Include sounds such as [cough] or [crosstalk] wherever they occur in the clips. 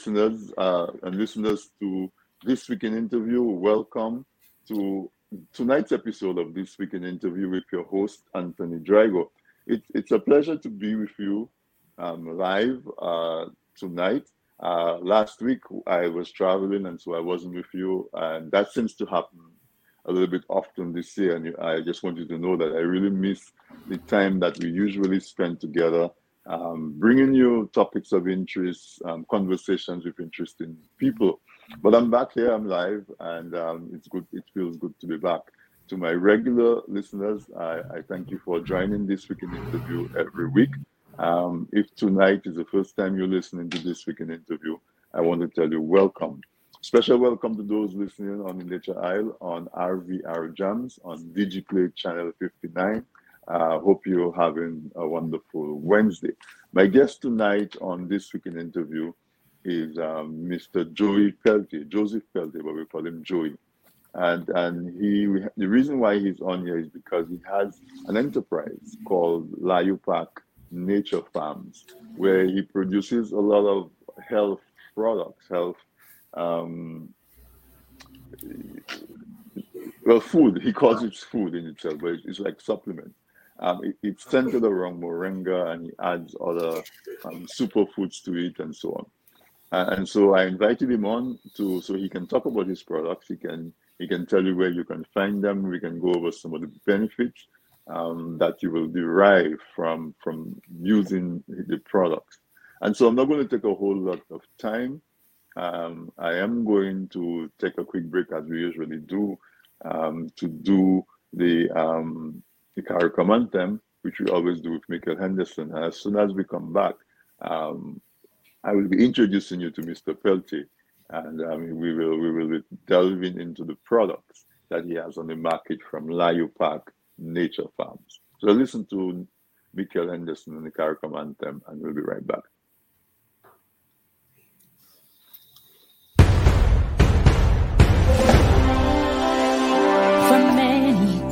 Listeners uh, and listeners to This Week in Interview. Welcome to tonight's episode of This Week in Interview with your host, Anthony Drago. It, it's a pleasure to be with you um, live uh, tonight. Uh, last week I was traveling and so I wasn't with you, and that seems to happen a little bit often this year. And I just want you to know that I really miss the time that we usually spend together um, bringing you topics of interest, um, conversations with interesting people. But I'm back here, I'm live, and um, it's good. It feels good to be back. To my regular listeners, I, I thank you for joining this week in interview every week. Um, if tonight is the first time you're listening to this week in interview, I want to tell you welcome. Special welcome to those listening on Nature Isle, on RVR Jams, on DigiPlay Channel 59, uh, hope you're having a wonderful Wednesday. My guest tonight on this week interview is um, Mr. Joey Peltier, Joseph Peltier, but we call him Joey. And and he the reason why he's on here is because he has an enterprise called Layou Park Nature Farms, where he produces a lot of health products, health um, well, food. He calls it food in itself, but it's like supplements. Um, it, it's centered around moringa and he adds other um, superfoods to it and so on. Uh, and so I invited him on to so he can talk about his products. He can he can tell you where you can find them. We can go over some of the benefits um, that you will derive from from using the products. And so I'm not going to take a whole lot of time. Um, I am going to take a quick break as we usually do um, to do the um, the CARICOM anthem, which we always do with Michael Henderson. And as soon as we come back, um, I will be introducing you to Mr. Peltier, and um, we will we will be delving into the products that he has on the market from Layou Park Nature Farms. So listen to Michael Henderson and the CARICOM anthem, and we'll be right back.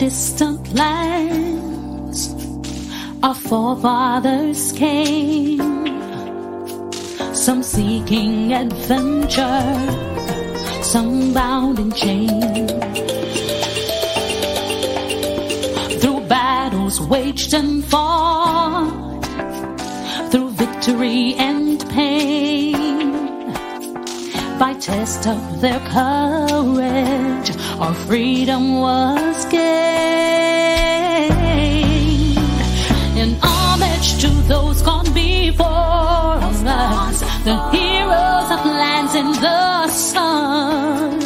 Distant lands, our forefathers came some seeking adventure, some bound in chains. Through battles waged and fought, through victory and pain, by test of their courage, our freedom was gained. In homage to those gone before us, the heroes of lands in the sun.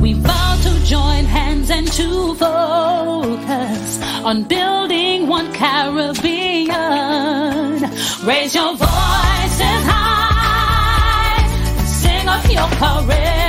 We vow to join hands and to focus on building one Caribbean. Raise your voices high, sing of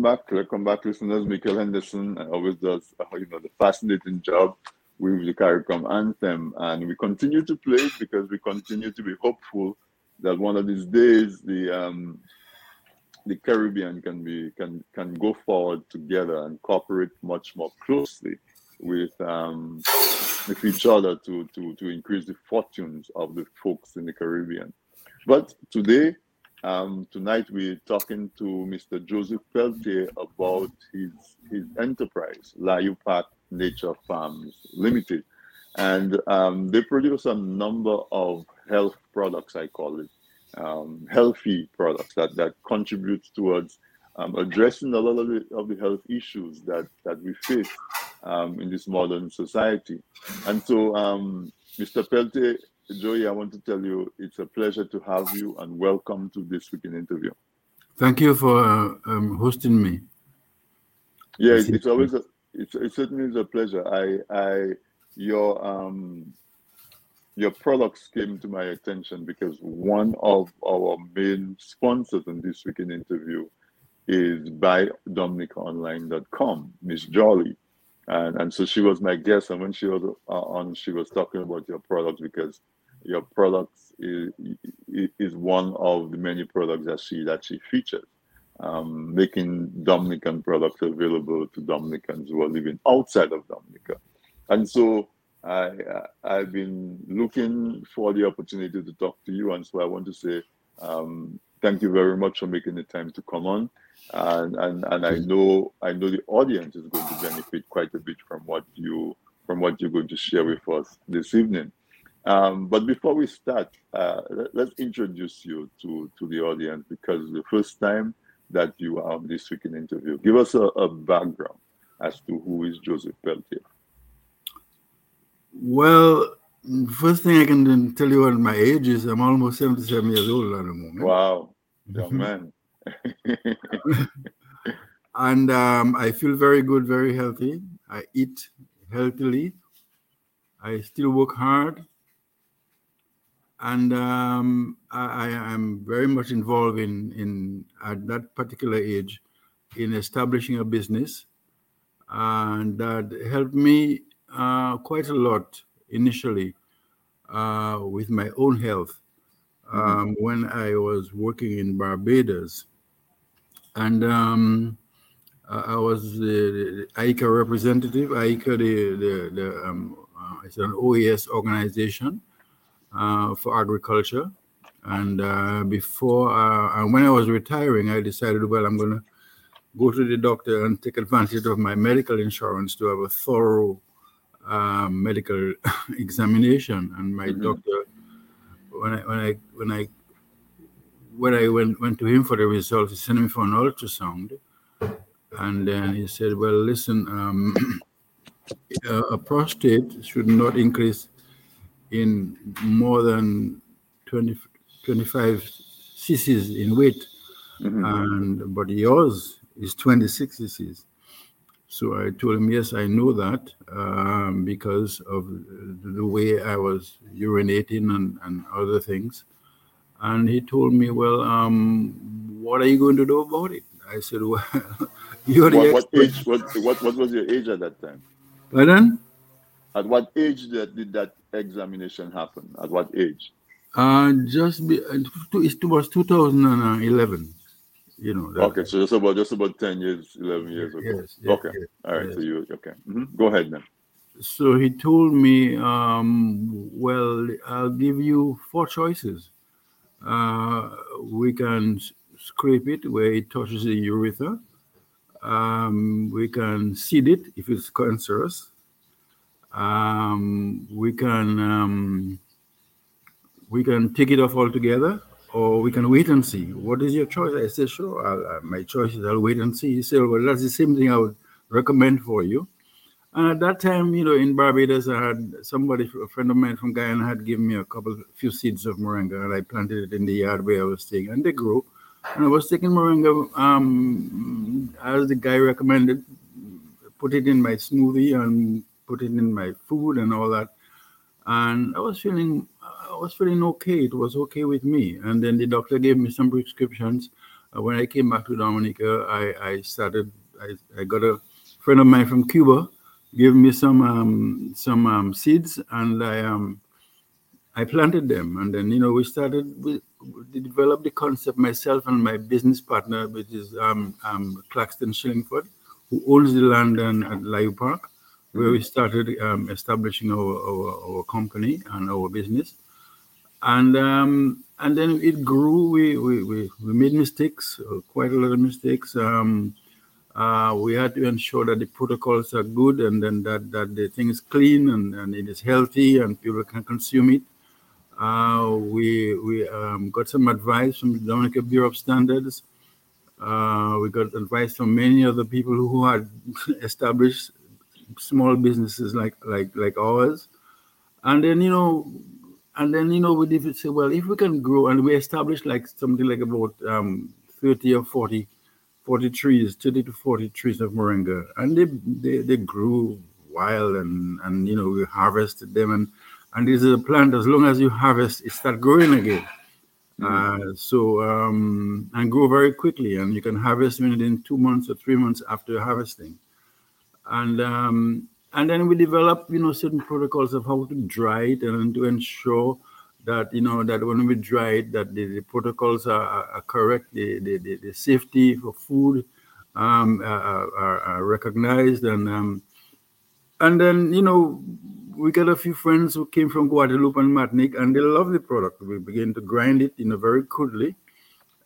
welcome back. Welcome back, listeners. Michael Henderson always does, uh, you know, the fascinating job with the CARICOM anthem, and we continue to play it because we continue to be hopeful that one of these days the um, the Caribbean can be can can go forward together and cooperate much more closely with um, with each other to to to increase the fortunes of the folks in the Caribbean. But today, um, tonight we're talking to Mr. Joseph Peltier about his his enterprise, Layou Park Nature Farms Limited, and um, they produce a number of health products. I call it um, healthy products that that contribute towards um, addressing a lot of the, of the health issues that that we face um, in this modern society. And so, um, Mr. Peltier, Joey, I want to tell you it's a pleasure to have you and welcome to this week in interview. Thank you for uh, um, hosting me. Yeah, it's, it's always a, it's it certainly is a pleasure. I I your um your products came to my attention because one of our main sponsors in this week in interview is by DominicaOnline.com, Miss Jolly. And, and so she was my guest. And when she was uh, on, she was talking about your products because your products is, is one of the many products that she that she features, um, making Dominican products available to Dominicans who are living outside of Dominica. And so I I've been looking for the opportunity to talk to you, and so I want to say um, thank you very much for making the time to come on, and and and I know I know the audience is going to benefit quite a bit from what you from what you're going to share with us this evening. Um, but before we start, uh, let, us introduce you to to the audience because the first time that you are on this week in interview, give us a, a background as to who is Joseph Peltier. Well, first thing I can tell you what my age is. I'm almost 77 years old at the moment. Wow, [laughs] young man. [laughs] and um, I feel very good, very healthy. I eat healthily. I still work hard. And um, I, I am very much involved in, in, at that particular age, in establishing a business. And that helped me uh, quite a lot initially uh, with my own health mm-hmm. um, when I was working in Barbados. And um, I was the, ICA representative. ICA, the, the, the um, uh, it's an OES organization for agriculture. And uh, before, uh, and when I was retiring, I decided, well, I'm going to go to the doctor and take advantage of my medical insurance to have a thorough um, medical [laughs] examination, and my mm-hmm. doctor, when I when I when I when I went went to him for the results, he sent me for an ultrasound, and then he said, "Well, listen, um, [clears throat] a prostate should not increase in more than 20, 25 cc's in weight, mm-hmm. and but yours is 26 cc's." So I told him, yes, I know that um, because of the way I was urinating and, and other things. And he told me, well, um, what are you going to do about it? I said, well, [laughs] you're the what, what age? What, what, what was your age at that time? Pardon? At what age did, did that examination happen? At what age? Uh, just be, it was 2011 you know. That, okay, so just about just about ten years, eleven years ago. Yes, yes okay, yes, all right. So you okay? Mm-hmm. Go ahead then. So he told me, um, well, I'll give you four choices. Uh, we can scrape it where it touches the urethra. Um, we can seed it if it's cancerous. Um, we can um, we can take it off altogether or we can wait and see. What is your choice? I said, sure, uh, my choice is I'll wait and see. He said, well, that's the same thing I would recommend for you. And at that time, you know, in Barbados, I had somebody, a friend of mine from Guyana, had given me a couple, few seeds of moringa, and I planted it in the yard where I was staying, and they grew. And I was taking moringa um, as the guy recommended, put it in my smoothie and put it in my food and all that. And I was feeling I was feeling okay. It was okay with me. And then the doctor gave me some prescriptions. uh, when I came back to Dominica, I, I started. I, I got a friend of mine from Cuba, gave me some um, some um, seeds, and I um I planted them, and then you know we started we, we developed the concept myself and my business partner, which is um, um Claxton Shillingford, who owns the land and, at Live Park, where we started um, establishing our, our our company and our business, and um and then it grew. We we we, we made mistakes, uh, quite a lot of mistakes. Um, uh, we had to ensure that the protocols are good and then that, that the thing is clean and, and it is healthy and people can consume it. Uh, we we um, got some advice from the Dominica Bureau of Standards. Uh, we got advice from many other people who had [laughs] established small businesses like like like ours, and then you know, and then you know we did say, well, if we can grow, and we established like something like about um, thirty or 40, 40 trees, thirty to forty trees of moringa, and they they, they grew wild, and and you know we harvested them. And and this is a plant as long as you harvest it start growing again. Uh, so um, and grow very quickly. And you can harvest within two months or three months after harvesting and um, and then we develop you know certain protocols of how to dry it and to ensure that you know that when we dry it that the, the protocols are, are correct the, the, the, the safety for food um, are, are, recognized and um, and then you know we got a few friends who came from Guadeloupe and Martinique, and they love the product. We begin to grind it, you know, very crudely,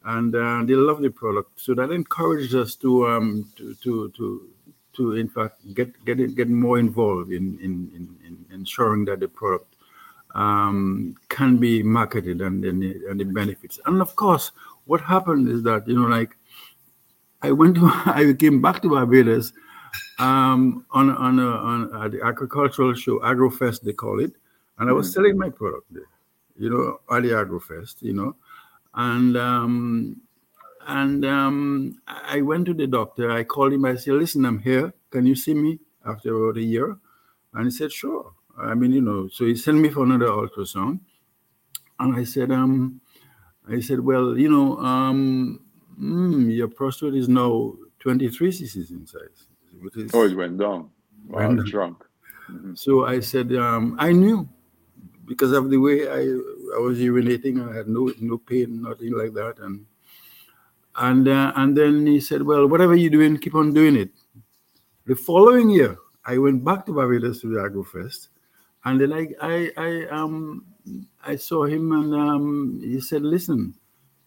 and uh, they love the product. So that encouraged us to um to to to, to in fact get get it, get more involved in in, in, in ensuring that the product um, can be marketed and and the, and the benefits. And of course, what happened is that you know like I went to [laughs] I came back to Barbados um, on on, a, on a, the agricultural show, AgroFest they call it, and I was Mhm. selling my product there, you know, at the AgroFest, you know, and um, and um, I went to the doctor. I called him. I said, "Listen, I'm here. Can you see me?" After about a year, and he said, "Sure." I mean, you know, so he sent me for another ultrasound, and I said, um, I said, well, you know, um, mm, your prostate is now 23 cc's in size, which is Oh, it went down. Wow, Went down. shrunk. Mhm. So I said, um, I knew because of the way I, I was urinating, I had no no pain, nothing like that, and and uh, and then he said, well, whatever you're doing, keep on doing it. The following year, I went back to Barbados to the AgroFest, and then I I, I um I saw him and um, he said, listen,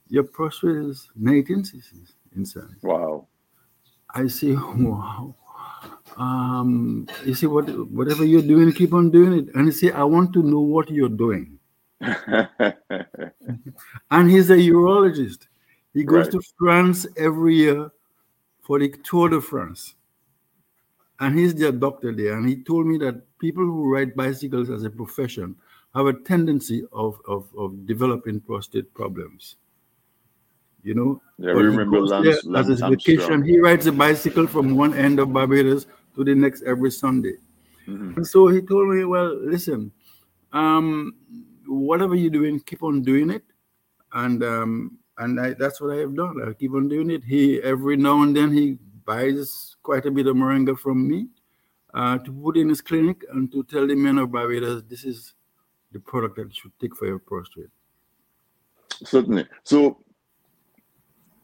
your prostate is 19 cc's inside. Wow. I say, [laughs] wow. Um, you see, what whatever you're doing, keep on doing it. And he say, I want to know what you're doing. [laughs] And he's a urologist. He goes Right. to France every year for the Tour de France. And he's their doctor there. And he told me that people who ride bicycles as a profession have a tendency of, of, of developing prostate problems. You know, yeah, but we he remember Lance, there as Lance his vacation. He rides a bicycle from one end of Barbados to the next every Sunday. Mhm. And so he told me, well, listen, um, whatever you're doing, keep on doing it. And um, and I, that's what I have done. I keep on doing it. He every now and then he buys quite a bit of moringa from me uh, to put in his clinic and to tell the men of Barbados this is the product that you should take for your prostate. Certainly. So,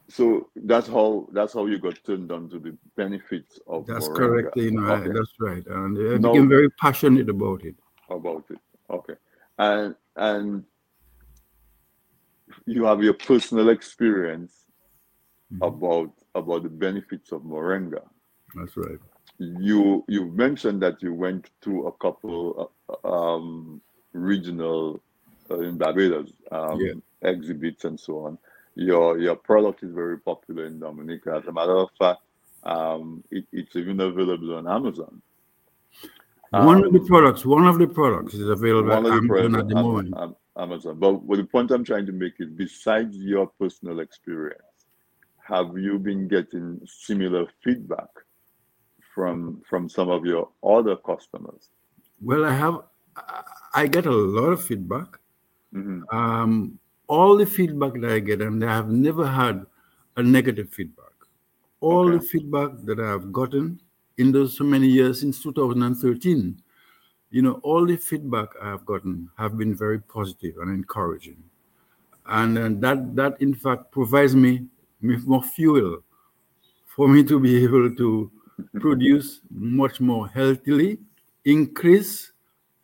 so that's how that's how you got turned on to the benefits of That's moringa. correct. You know, I- that's right. And I Now- became very passionate about it. about it. Okay, and and you have your personal experience Mhm. about about the benefits of moringa. That's right. You you mentioned that you went to a couple uh, um, regional uh, in Barbados um, Yeah. exhibits and so on. Your your product is very popular in Dominica. As a matter of fact, um, it, it's even available on Amazon. one of the Um, products, one of the products is available the Amazon at the on moment. Am- Amazon. But what the point I'm trying to make is, besides your personal experience, have you been getting similar feedback from from some of your other customers? Well, I have, I- get a lot of feedback. hmm Um, all the feedback that I get, and I have never had a negative feedback. All Okay. the feedback that I have gotten in those so many years since 2013, you know, all the feedback I have gotten have been very positive and encouraging. And, uh, that that in fact provides me with more fuel for me to be able to produce much more healthily, increase,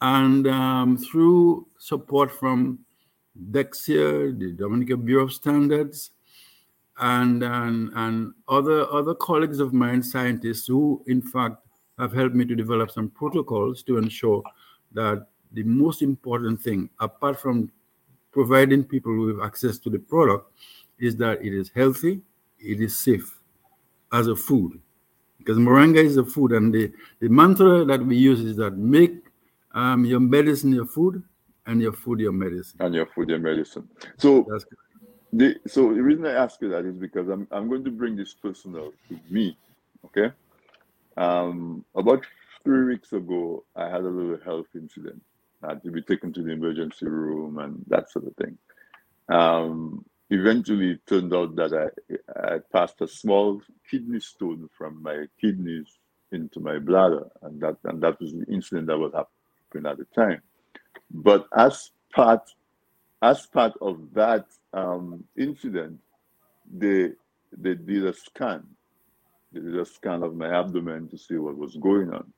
and um, through support from Dexia, the Dominican Bureau of Standards, and, and and other other colleagues of mine, scientists who in fact have helped me to develop some protocols to ensure that the most important thing, apart from providing people with access to the product, is that it is healthy, it is safe as a food. Because moringa is a food, and the, the mantra that we use is that make um, your medicine your food and your food your medicine. And your food, your medicine. So That's the so the reason I ask you that is because I'm I'm going to bring this personal to me. Okay. Um about three weeks ago I had a little health incident. I had to be taken to the emergency room and that sort of thing. Um eventually it turned out that I I passed a small kidney stone from my kidneys into my bladder and that and that was the incident that was happening at the time. But as part as part of that um, incident, they they did a scan. Did a of my abdomen to see what was going on,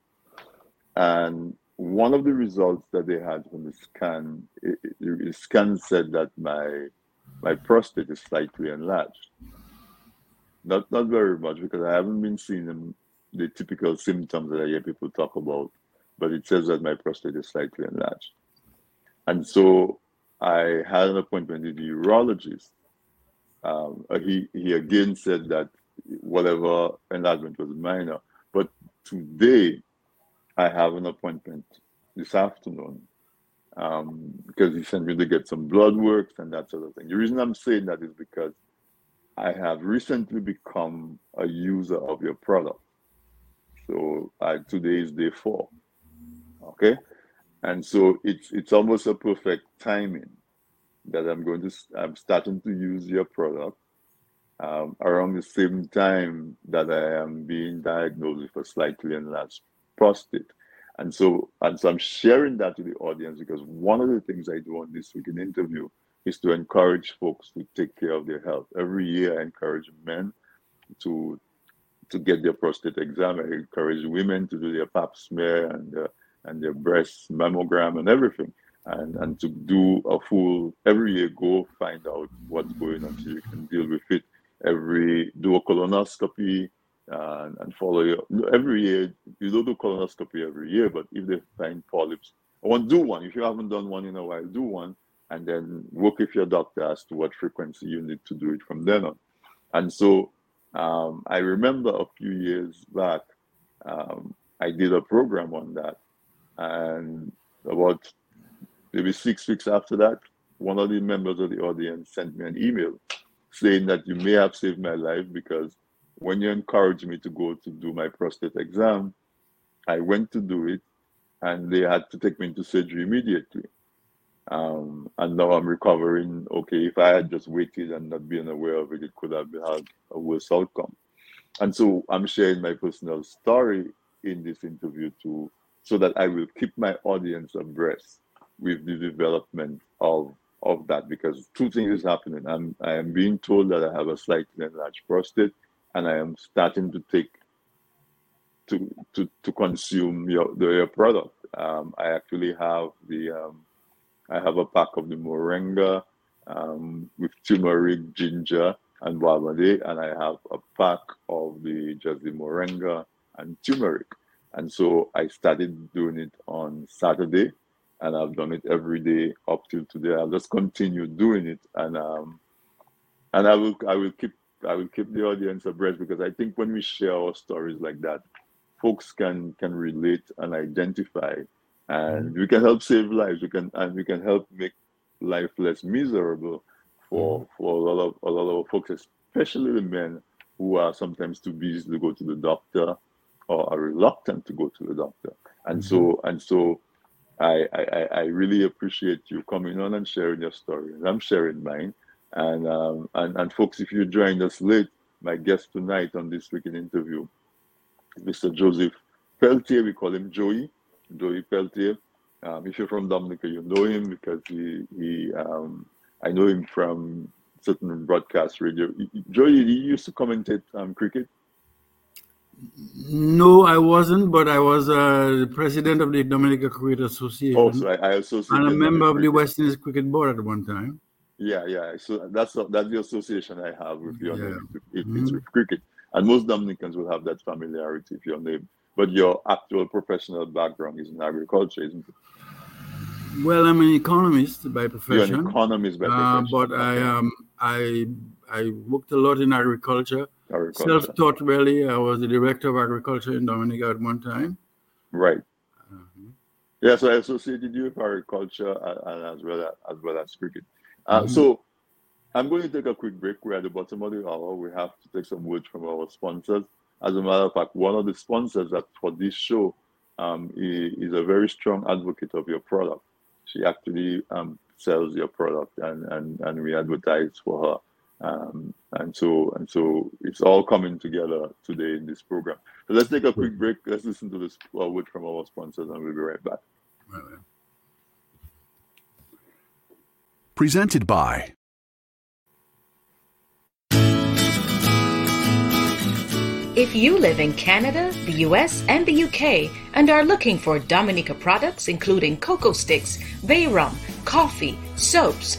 and one of the results that they had from the scan, it, it- the scan said that my my prostate is slightly enlarged. Not not very much because I haven't been seeing them, the typical symptoms that I hear people talk about, but it says that my prostate is slightly enlarged. And so I had an appointment with the urologist. Um, he, he again said that whatever enlargement was minor. But today, I have an appointment this afternoon um, because he sent me to get some blood works and that sort of thing. The reason I'm saying that is because I have recently become a user of your product. So I, today is day four. Okay. And so it's it's almost a perfect timing that I'm going to I'm starting to use your product um, around the same time that I am being diagnosed with a slightly enlarged prostate. And so and so I'm sharing that to the audience because one of the things I do on this week in interview is to encourage folks to take care of their health. Every year I encourage men to to get their prostate exam. I encourage women to do their pap smear and uh, and their breast mammogram and everything, and and to do a full every year. Go find out what's going on so you can deal with it. Every do a colonoscopy and, and follow your every year. You don't do colonoscopy every year, but if they find polyps, I want do one. If you haven't done one in a while, do one, and then work with your doctor as to what frequency you need to do it from then on. And so um, I remember a few years back, um, I did a program on that. And about maybe six weeks after that, one of the members of the audience sent me an email saying that you may have saved my life because when you encouraged me to go to do my prostate exam, I went to do it and they had to take me into surgery immediately. Um, and now I'm recovering. Okay, if I had just waited and not been aware of it, it could have had a worse outcome. And so I'm sharing my personal story in this interview too, so that I will keep my audience abreast with the development of of that because two things is happening. I'm I am being told that I have a slightly enlarged prostate, and I am starting to take to to to consume your the, your product. Um, I actually have the um, I have a pack of the moringa um, with turmeric, ginger, and guavade, and I have a pack of the just the moringa and turmeric. And so I started doing it on Saturday, and I've done it every day up till today. I'll just continue doing it, and um, and I will I will keep I will keep the audience abreast because I think when we share our stories like that, folks can can relate and identify, and we can help save lives. We can and we can help make life less miserable for for a lot of a lot of folks, especially the men who are sometimes too busy to go to the doctor or are reluctant to go to the doctor. And so and so I, I, I- really appreciate you coming on and sharing your story. I'm sharing mine. And, um, and and folks, if you joined us late, my guest tonight on this week in interview Mr. Joseph Peltier. We call him Joey, Joey Peltier. Um, if you're from Dominica, you know him because he he um, I know him from certain broadcast radio. Joey, he used to commentate um, cricket. No, I wasn't, but I was uh, the president of the Dominica Cricket Association Oh, so I, I and a member of the. West Indies Cricket Board at one time. Yeah, yeah. So that's that's the association I have with your Yeah. name. It, it's Mhm. with cricket, and most Dominicans will have that familiarity with your name. But your actual professional background is in agriculture, isn't it? Well, I'm an economist by You're profession. an economist by Uh, profession. but I um I I worked a lot in agriculture, agriculture. self-taught really. I was the director of agriculture in Dominica at one time. Right. Uh-huh. Yeah. So I associated you with agriculture and, as well as, as well as cricket. Uh, Mhm. So I'm going to take a quick break. We're at the bottom of the hour. We have to take some words from our sponsors. As a matter of fact, one of the sponsors that for this show um, is, is a very strong advocate of your product. She actually um, sells your product, and, and, and we advertise for her. Um, and so and so it's all coming together today in this program. So let's take a quick break. Let's listen to this uh, word from our sponsors, and we'll be right back. Right, right. Presented by If you live in Canada, the US, and the UK and are looking for Dominica products including cocoa sticks, bay rum, coffee, soaps,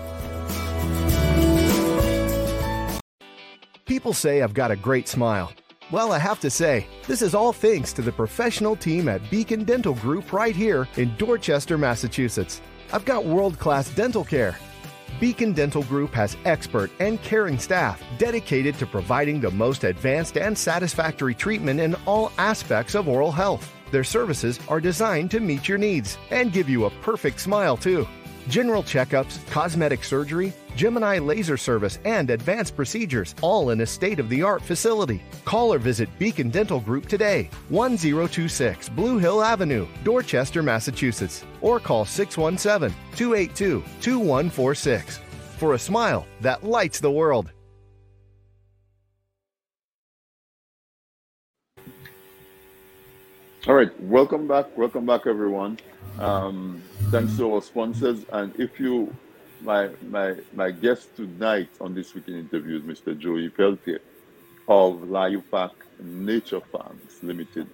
People say I've got a great smile. Well, I have to say, this is all thanks to the professional team at Beacon Dental Group right here in Dorchester, Massachusetts. I've got world class dental care. Beacon Dental Group has expert and caring staff dedicated to providing the most advanced and satisfactory treatment in all aspects of oral health. Their services are designed to meet your needs and give you a perfect smile, too. General checkups, cosmetic surgery, Gemini laser service, and advanced procedures, all in a state of the art facility. Call or visit Beacon Dental Group today, 1026 Blue Hill Avenue, Dorchester, Massachusetts, or call 617 282 2146 for a smile that lights the world. All right, welcome back. Welcome back, everyone. Um, thanks to our sponsors. And if you, my my my guest tonight on this week in interview is Mr. Joey Peltier of Layou Park Nature Farms Limited,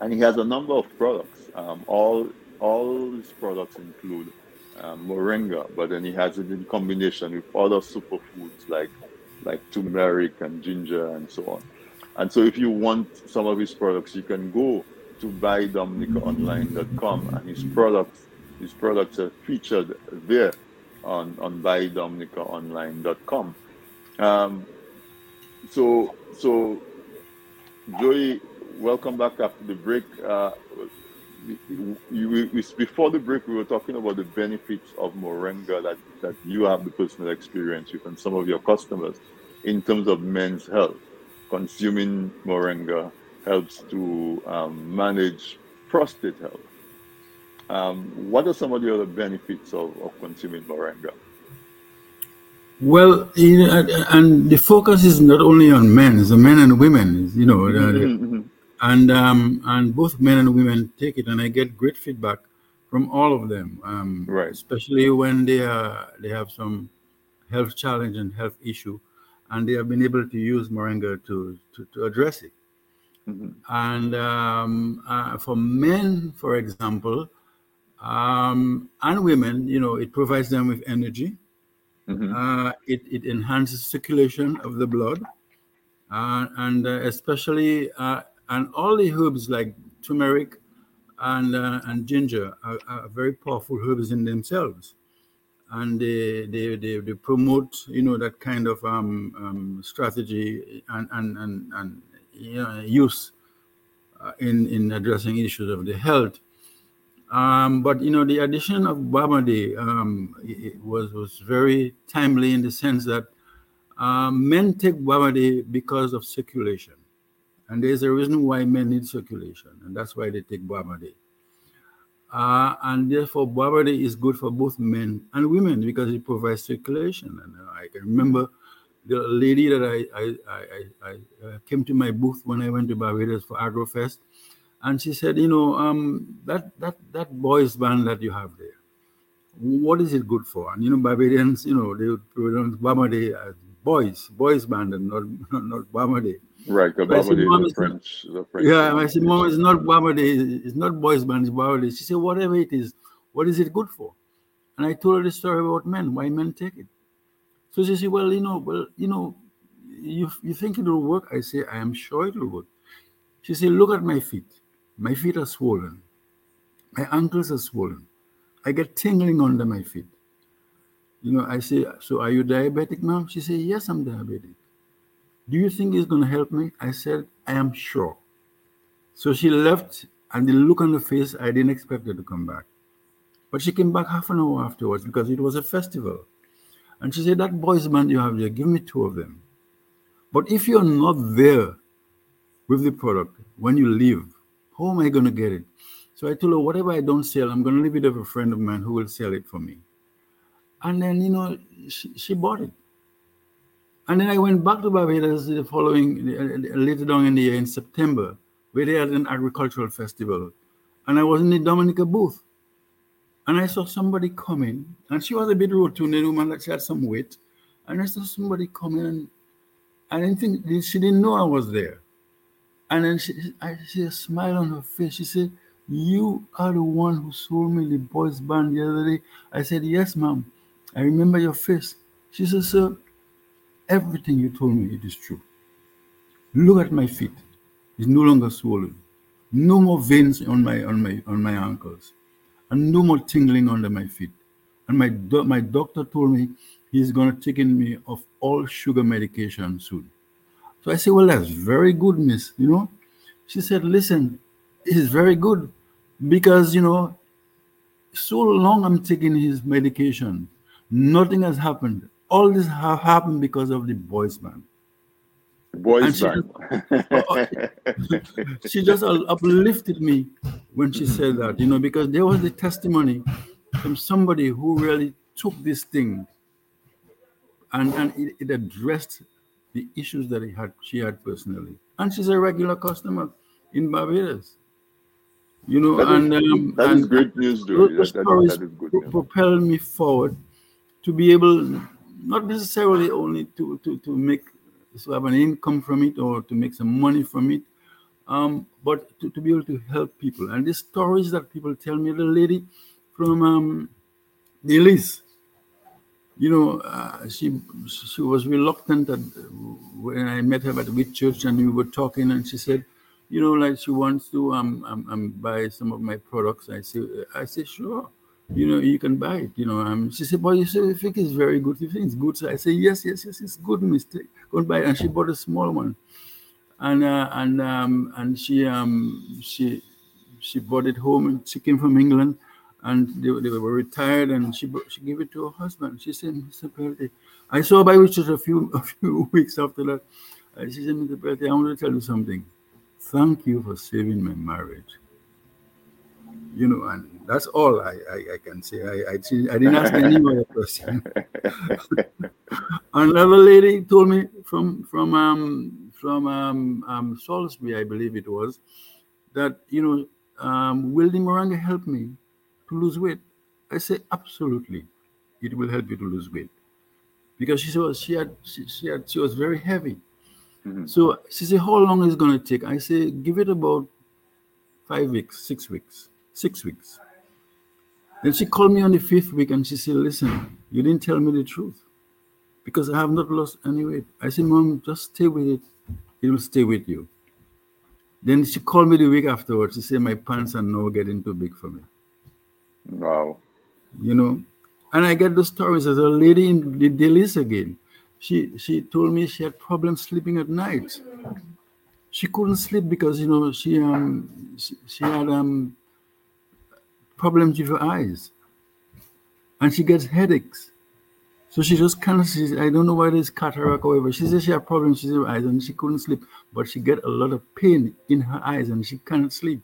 and he has a number of products. Um, all all his products include um, moringa, but then he has it in combination with other superfoods like like turmeric and ginger and so on. And so if you want some of his products, you can go to buydominicaonline.com and his products his products are featured there on, on buydominicaonline.com. Um, so so Joey, welcome back after the break. Uh, you, you, we, before the break, we were talking about the benefits of moringa that, that you have the personal experience with and some of your customers in terms of men's health. Consuming moringa helps to um, manage prostate health. Um, what are some of the other benefits of, of consuming moringa? Well, you know, and- the focus is not only on men; it's the men and women. You know, the- Mhm, mhm. and um, and both men and women take it, and I get great feedback from all of them. Um, Right. Especially when they are they have some health challenge and health issue, and they have been able to use moringa to to, to address it. Mhm. And um, uh, for men, for example, um, and women, you know, it provides them with energy. Mhm. Uh, it, it enhances circulation of the blood, uh, and uh, especially uh, and all the herbs like turmeric and uh, and ginger are, are very powerful herbs in themselves. and they, they, they, they promote, you know, that kind of um, um, strategy and, and, and, and you know, use uh, in, in addressing issues of the health. Um, but you know, the addition of Bamade um, was was very timely in the sense that um, men take Bamade because of circulation, and there's a reason why men need circulation, and that's why they take Bamade. Uh, and therefore, Bamade is good for both men and women because it provides circulation. And uh, I can remember the lady that I I, I, I, I uh, came to my booth when I went to Barbados for AgroFest, and she said, you know, um, that that that boys band that you have there, what is it good for? And you know, Barbadians, you know, they would pronounce Bamade as boys, boys band, and not [laughs] not, not Bamade. Right, But I said, Babade "Mom, is not- French, a French. Yeah, I said, Mom, it's not Bamade, it's not boys band, it's Bamade. She said, whatever it is, what is it good for? And I told her the story about men, why men take it. So she said, well, you know, well, you know, you you think it will work? I say, I am sure it will work. She said, look at my feet. My feet are swollen. My ankles are swollen. I get tingling under my feet. You know, I say, so are you diabetic, ma'am? She said, yes, I'm diabetic. Do you think it's going to help me? I said, I am sure. So she left, and the look on her face, I didn't expect her to come back. But she came back half an hour afterwards because it was a festival. And she said, That boys' band you have there, give me two of them. But if you're not there with the product when you leave, how am I going to get it? So I told her, Whatever I don't sell, I'm going to leave it with a friend of mine who will sell it for me. And then, you know, she, she bought it. And then I went back to Barbados the following, uh, uh, later down in the year in September, where they had an agricultural festival. And I was in the Dominica booth. And I saw somebody coming, and she was a bit rotund, a woman that she had some weight. And I saw somebody coming, and I didn't think she didn't know I was there. And then she, I see a smile on her face. She said, "You are the one who sold me the boys' band the other day." I said, "Yes, ma'am. I remember your face." She said, "Sir, everything you told me it is true. Look at my feet; it's no longer swollen. No more veins on my on my on my ankles, and no more tingling under my feet. And my do- my doctor told me he's going to take in me off all sugar medication soon." So I said, Well, that's very good, miss. You know, she said, Listen, it's very good because, you know, so long I'm taking his medication, nothing has happened. All this have happened because of the boys' band. Boys And band. [laughs] She just uplifted me when she said that, you know, because there was the testimony from somebody who really took this thing and, and it, it addressed the issues that he had she had personally. And she's a regular customer in Barbados. You know, That is- and um, that is and great news, though. those That- that- stories that is good pro- news. propelled me forward to be able not necessarily only to, to, to make to have an income from it or to make some money from it, um, but to, to be able to help people. And the stories that people tell me, the lady from um, Elise, you know, uh, she she was reluctant at, when I met her at Whitchurch and we were talking, and she said, you know, like she wants to um, um, um buy some of my products. I say, I say, sure, you know, you can buy it. You know, um, she said, but you say think it's very good. You think it's good? So I say, yes, yes, yes, it's good. Mistake, go and buy it. And she bought a small one, and uh, and um and she um she she brought it home and she came from England and they, they were retired and she she gave it to her husband. She said, Mr. Pelty, I saw by which a few a few [laughs] weeks after that. She said, Mr. Pelty, I want to tell you something. Thank you for saving my marriage. You know, and that's all I, I, I can say. I, I, I didn't ask any other question. [laughs] Another lady told me from from um from um, um Salisbury, I believe it was, that you know um, will the moringa help me to lose weight? I say absolutely, it will help you to lose weight because she was she had she, she had she was very heavy. So she said, how long is it going to take? I say, give it about five weeks, six weeks, six weeks. Then she called me on the fifth week and she said, listen, you didn't tell me the truth because I have not lost any weight. I said, mom, just stay with it. It will stay with you. Then she called me the week afterwards. She said, my pants are now getting too big for me. Wow. You know, And I get the stories. as a lady in the Delis again. She she told me she had problems sleeping at night. She couldn't sleep because you know she um she, she had um problems with her eyes, and she gets headaches. So she just kind of says, I don't know why this cataract or whatever. She says she had problems with her eyes and she couldn't sleep, but she get a lot of pain in her eyes and she can't sleep.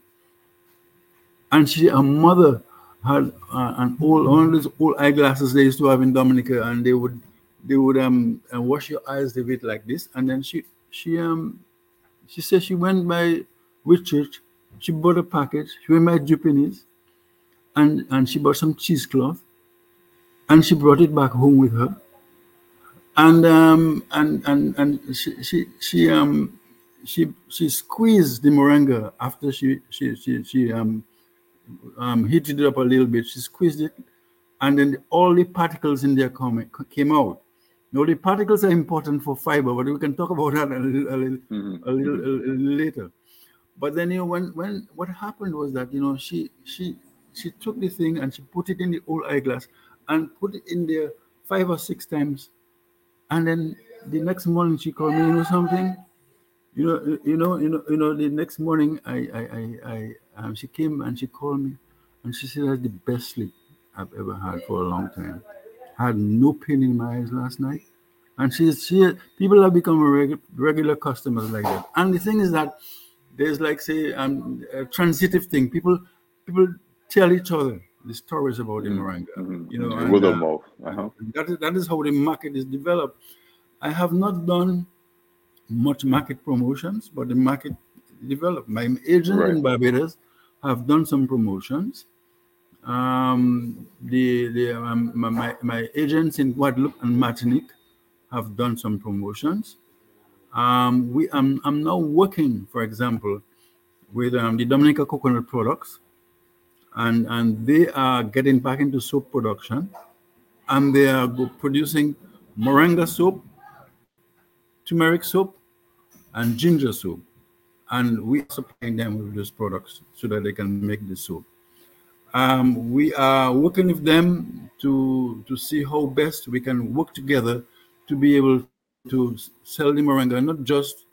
And she, her mother had uh, an old one of those old eyeglasses they used to have in Dominica, and they would they would um uh, wash your eyes a bit like this, and then she she um she said she went by Whitchurch, she bought a package, she went by Japanese, and and she bought some cheesecloth, and she brought it back home with her, and um and and and she she she um she she squeezed the moringa after she she she she um um, heated it up a little bit. She squeezed it, and then all the particles in there come, came out. Now the particles are important for fiber, but we can talk about that a little, a little, Mhm. a little, a little later. But then you know when when what happened was that you know she she she took the thing and she put it in the old eyeglass and put it in there five or six times, and then the next morning she called me. You know something? You know, you know, you know, you know. The next morning, I, I, I, I um, she came and she called me, and she said that's the best sleep I've ever had for a long time. I had no pain in my eyes last night, and she, she, people have become regu- regular customers like that. And the thing is that there's like say um, a transitive thing. People, people tell each other the stories about the moringa. Mhm. You know, word of uh, mouth. Uh-huh. that is, that is how the market is developed. I have not done much market promotions, but the market developed. My agent in Barbados have done some promotions. Um, the the um, my, my, my agents in Guadeloupe and Martinique have done some promotions. Um, we I'm, I'm now working, for example, with um, the Dominica Coconut Products, and and they are getting back into soap production, and they are producing moringa soap, turmeric soap, and ginger soap, and we are supplying them with those products so that they can make the soap. Um, we are working with them to to see how best we can work together to be able to sell the moringa, not just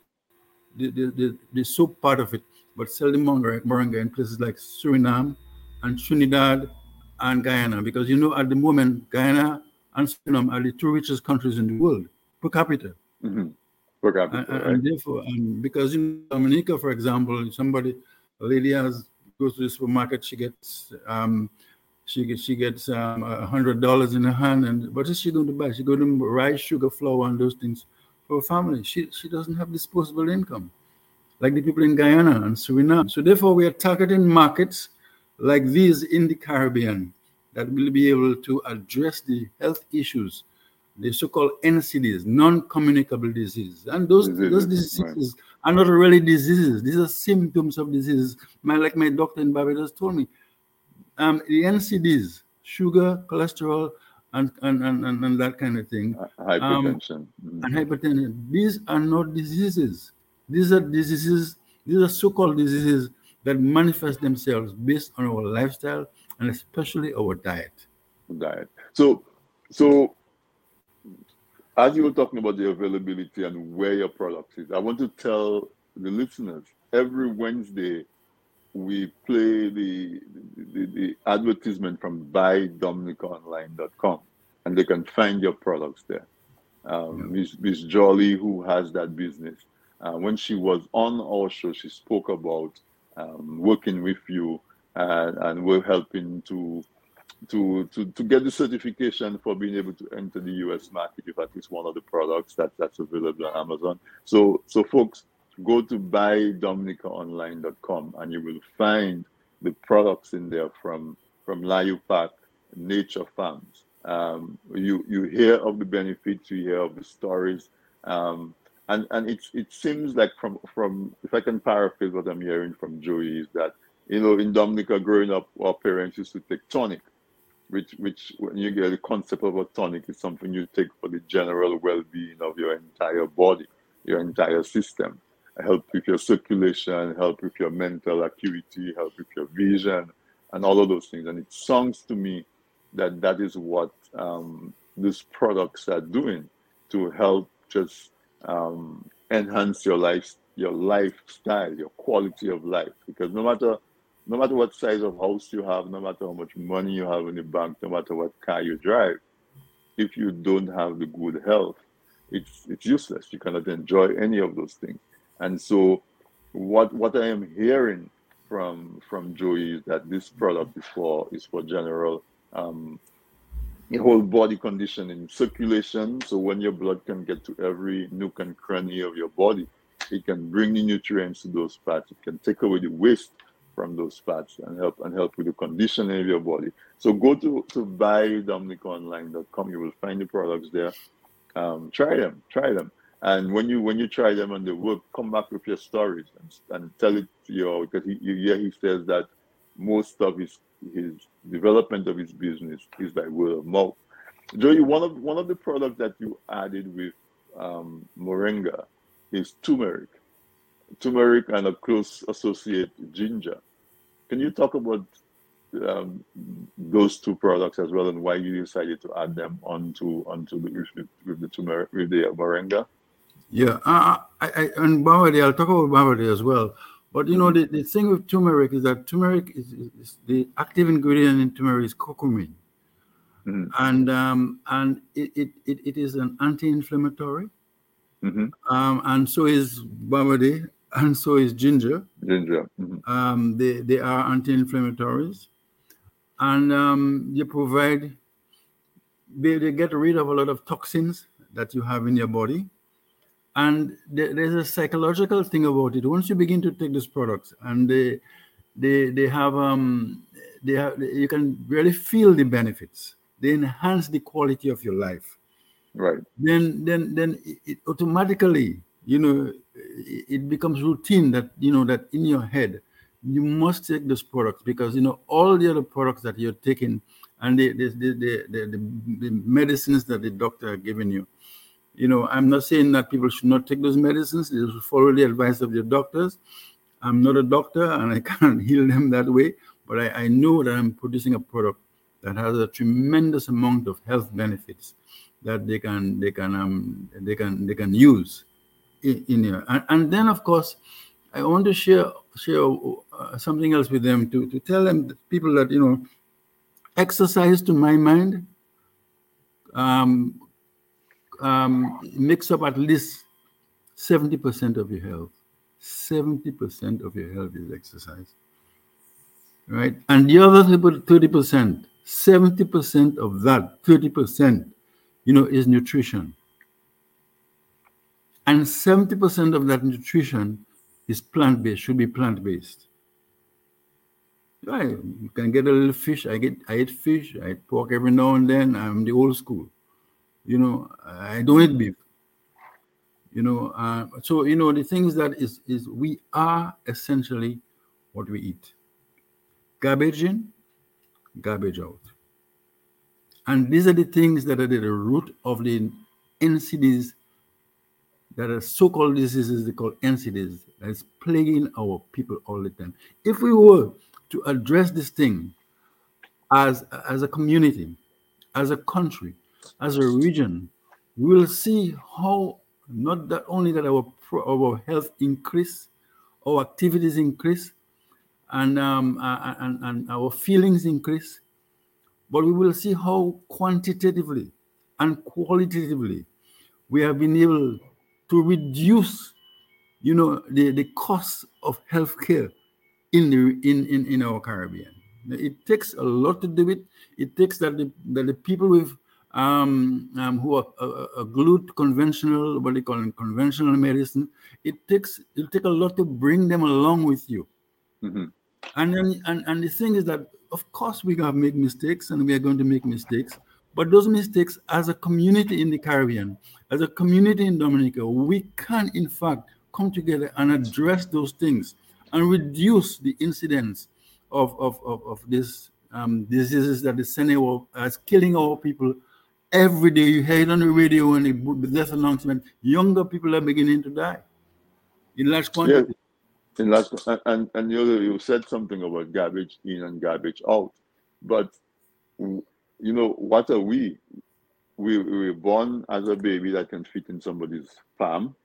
the, the, the, the soap part of it, but sell the moringa, moringa in places like Suriname and Trinidad and Guyana. Because you know, at the moment, Guyana and Suriname are the two richest countries in the world per capita. Mhm. Per capita, And, right? and therefore, and because in Dominica, for example, somebody, a lady has goes to the supermarket, she gets um, she gets she gets um, a hundred dollars in her hand, and what is she going to buy? She going to rice, sugar, flour, and those things for her family. She she doesn't have disposable income like the people in Guyana and Suriname. So therefore, we are targeting markets like these in the Caribbean that will be able to address the health issues, the so-called NCDs, non-communicable diseases, and those those Diseases, right. are not really diseases. These are symptoms of diseases. My, like my doctor in Barbados told me, um, the NCDs, sugar, cholesterol, and and, and, and, that kind of thing, Hypertension. Mhm. and hypertension. These are not diseases. These are diseases, these are so-called diseases that manifest themselves based on our lifestyle and especially our diet. diet. So, so as you were talking about the availability and where your product is, I want to tell the listeners every Wednesday we play the the, the advertisement from buydominicaonline.com and they can find your products there. Um, Miss, Miss Jolly, who has that business, uh, when she was on our show, she spoke about um, working with you and, and we're helping to to, to to get the certification for being able to enter the US market if at least one of the products that, that's available on Amazon. So so folks go to buydominicaonline.com and you will find the products in there from from Layou Park, Nature Farms. Um, you you hear of the benefits, you hear of the stories, um, and and it's it seems like from from if I can paraphrase what I'm hearing from Joey is that you know in Dominica growing up, our parents used to take tonic, which which when you get the concept of a tonic is something you take for the general well-being of your entire body, your entire system, help with your circulation, help with your mental acuity, help with your vision, and all of those things. And it sounds to me that that is what um, these products are doing to help just um, enhance your life, your lifestyle, your quality of life. Because no matter no matter what size of house you have, no matter how much money you have in the bank, no matter what car you drive, if you don't have the good health, it's it's useless. You cannot enjoy any of those things. And so, what what I am hearing from from Joey is that this product is for is for general um, whole body conditioning, circulation. So when your blood can get to every nook and cranny of your body, it can bring the nutrients to those parts. It can take away the waste from those fats and help and help with the conditioning of your body. So go to to buydominicaonline.com. You will find the products there. Um, try them, try them. And when you when you try them and they work, come back with your stories and, and tell it to your because he, you hear he says that most of his his development of his business is by word of mouth. Joey, one of one of the products that you added with um, moringa is turmeric, turmeric and a close associate ginger. Can you talk about um, those two products as well and why you decided to add them onto onto the with, with the turmeric with the moringa? Yeah, uh, I, I, and Bawadi, I'll talk about Bawadi as well. But you know, the, the thing with turmeric is that turmeric is, is the active ingredient in turmeric is curcumin, Mhm. and um, and it, it, it, it is an anti-inflammatory, Mhm. um, and so is Bawadi, and so is ginger. Ginger. Mhm. Um, they they are anti-inflammatories, and um, they provide they, they get rid of a lot of toxins that you have in your body. And there- there's a psychological thing about it. Once you begin to take these products, and they they they have um they have you can really feel the benefits. They enhance the quality of your life Right. then then then it, automatically you know it, becomes routine that you know that in your head you must take those products because you know all the other products that you're taking and the the the, the, the, the, the medicines that the doctor are giving you you know i'm not saying that people should not take those medicines. They should follow the advice of their doctors. I'm not a doctor and i [laughs] can't heal them that way but i, I know that i'm producing a product that has a tremendous amount of health benefits that they can they can um they can they can use in, in here. And, and then of course i want to share share uh, something else with them to to tell them people that you know exercise to my mind um um makes up at least 70% of your health 70% of your health is exercise right and the other 30% 70% of that 30% you know, is nutrition. And 70% of that nutrition is plant based, should be plant based. Right. You can get a little fish. I get I eat fish, I eat pork every now and then. I'm the old school. You know, I don't eat beef. You know, uh, so you know the things that is is we are essentially what we eat. Garbage in, garbage out. And these are the things that are the root of the NCDs that are so-called diseases they call NCDs that is plaguing our people all the time. If we were to address this thing as, as a community, as a country, as a region, we will see how not that only that our our health increase, our activities increase, and um, and, and our feelings increase, but we will see how quantitatively and qualitatively we have been able to reduce you know the, the cost of healthcare in the in, in in our caribbean. It takes a lot to do it. It takes that the, that the people with um, um who are uh, uh, glued conventional what they call it, conventional medicine it takes it take a lot to bring them along with you Mhm. and then and, and the thing is that of course we have make mistakes and we are going to make mistakes but those mistakes as a community in the caribbean as a community in dominica we can in fact come together and address those things and reduce the incidence of of of, of this um, diseases that is sending our as killing our people every day you hear it on the radio and the death announcement younger people are beginning to die in large quantity In last, and, and, you, you said something about garbage in and garbage out, but you know, what are we? We we were born as a baby that can fit in somebody's palm,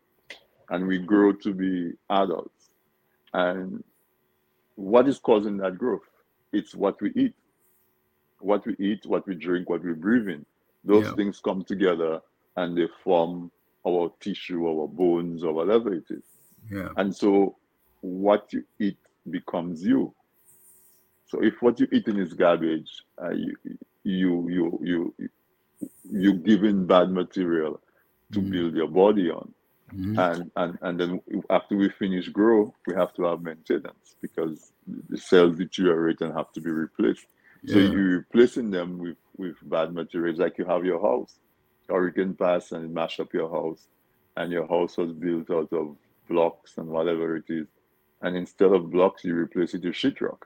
and we grow to be adults. And what is causing that growth? It's what we eat. What we eat, what we drink, what we breathe in. Those Yeah. things come together and they form our tissue, our bones, or whatever it is. Yeah. And so what you eat becomes you. So if what you eating is garbage, uh, you you you you you giving bad material to Mhm. build your body on. Mhm. And, and and then after we finish grow, we have to have maintenance because the cells deteriorate and have to be replaced. So you're replacing them with, with bad materials like you have your house. Hurricane pass and it mashed up your house, and your house was built out of blocks and whatever it is. And instead of blocks, you replace it with sheetrock.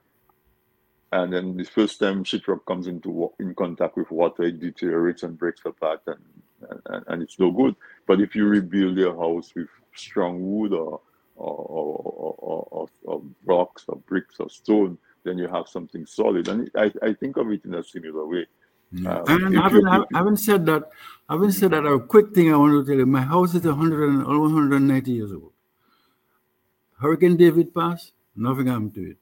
And then the first time sheetrock comes into in contact with water, it deteriorates and breaks apart, and, and, and it's no good. But if you rebuild your house with strong wood or or, or, or, or, or rocks or bricks or stone, then you have something solid. And I, I think of it in a similar way. Um, and having, you- having said that, having said that, a quick thing I want to tell you: my house is 100 and almost 190 years old. Hurricane David passed, nothing happened to it.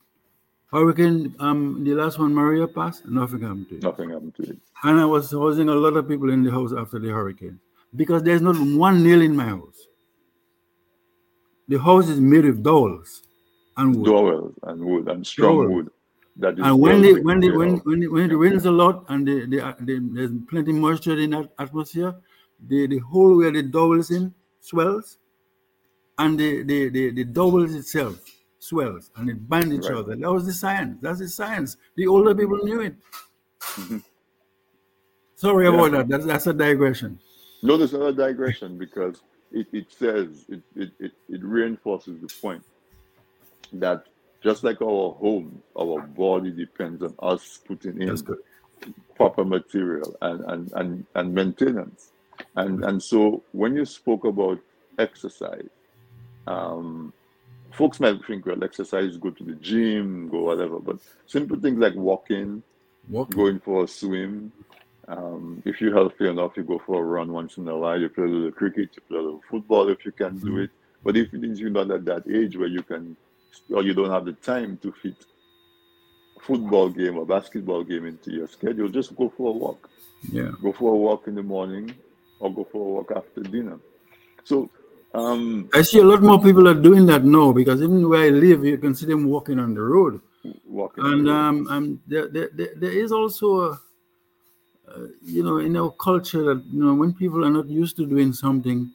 Hurricane, um, the last one, Maria passed, nothing happened to it. Nothing happened to it. And I was housing a lot of people in the house after the hurricane because there's not one nail in my house. The house is made of dowels and wood. Dowels and wood and strong Dowels. wood. That is and when well the when the when when, the, when it rains a lot and the, the, uh, the, there's plenty moisture in that atmosphere, the, the hole where the dowels in swells, and the the, the, the dowels itself swells and it binds each Right. other. That was the science. That's the science. The older people knew it. Mm-hmm. Sorry Yeah. about that. That's, that's a digression. No, there's another digression because it, it says, it, it, it, it reinforces the point that just like our home, our body depends on us putting in proper material and, and, and, and maintenance. And, and so when you spoke about exercise, um, folks might think, well, exercise, go to the gym, go whatever, but simple things like walking, Walking. going for a swim. Um, if you're healthy enough, you go for a run once in a while. You play a little cricket, you play a little football if you can do Mhm. it. But if you're not at that age where you can, or you don't have the time to fit a football game or basketball game into your schedule, just go for a walk. Yeah. Go for a walk in the morning, or go for a walk after dinner. So, um, I see a lot more people are doing that now because even where I live, you can see them walking on the road. walking. and um, um there, there, there there is also a, uh, you know in our culture that you know when people are not used to doing something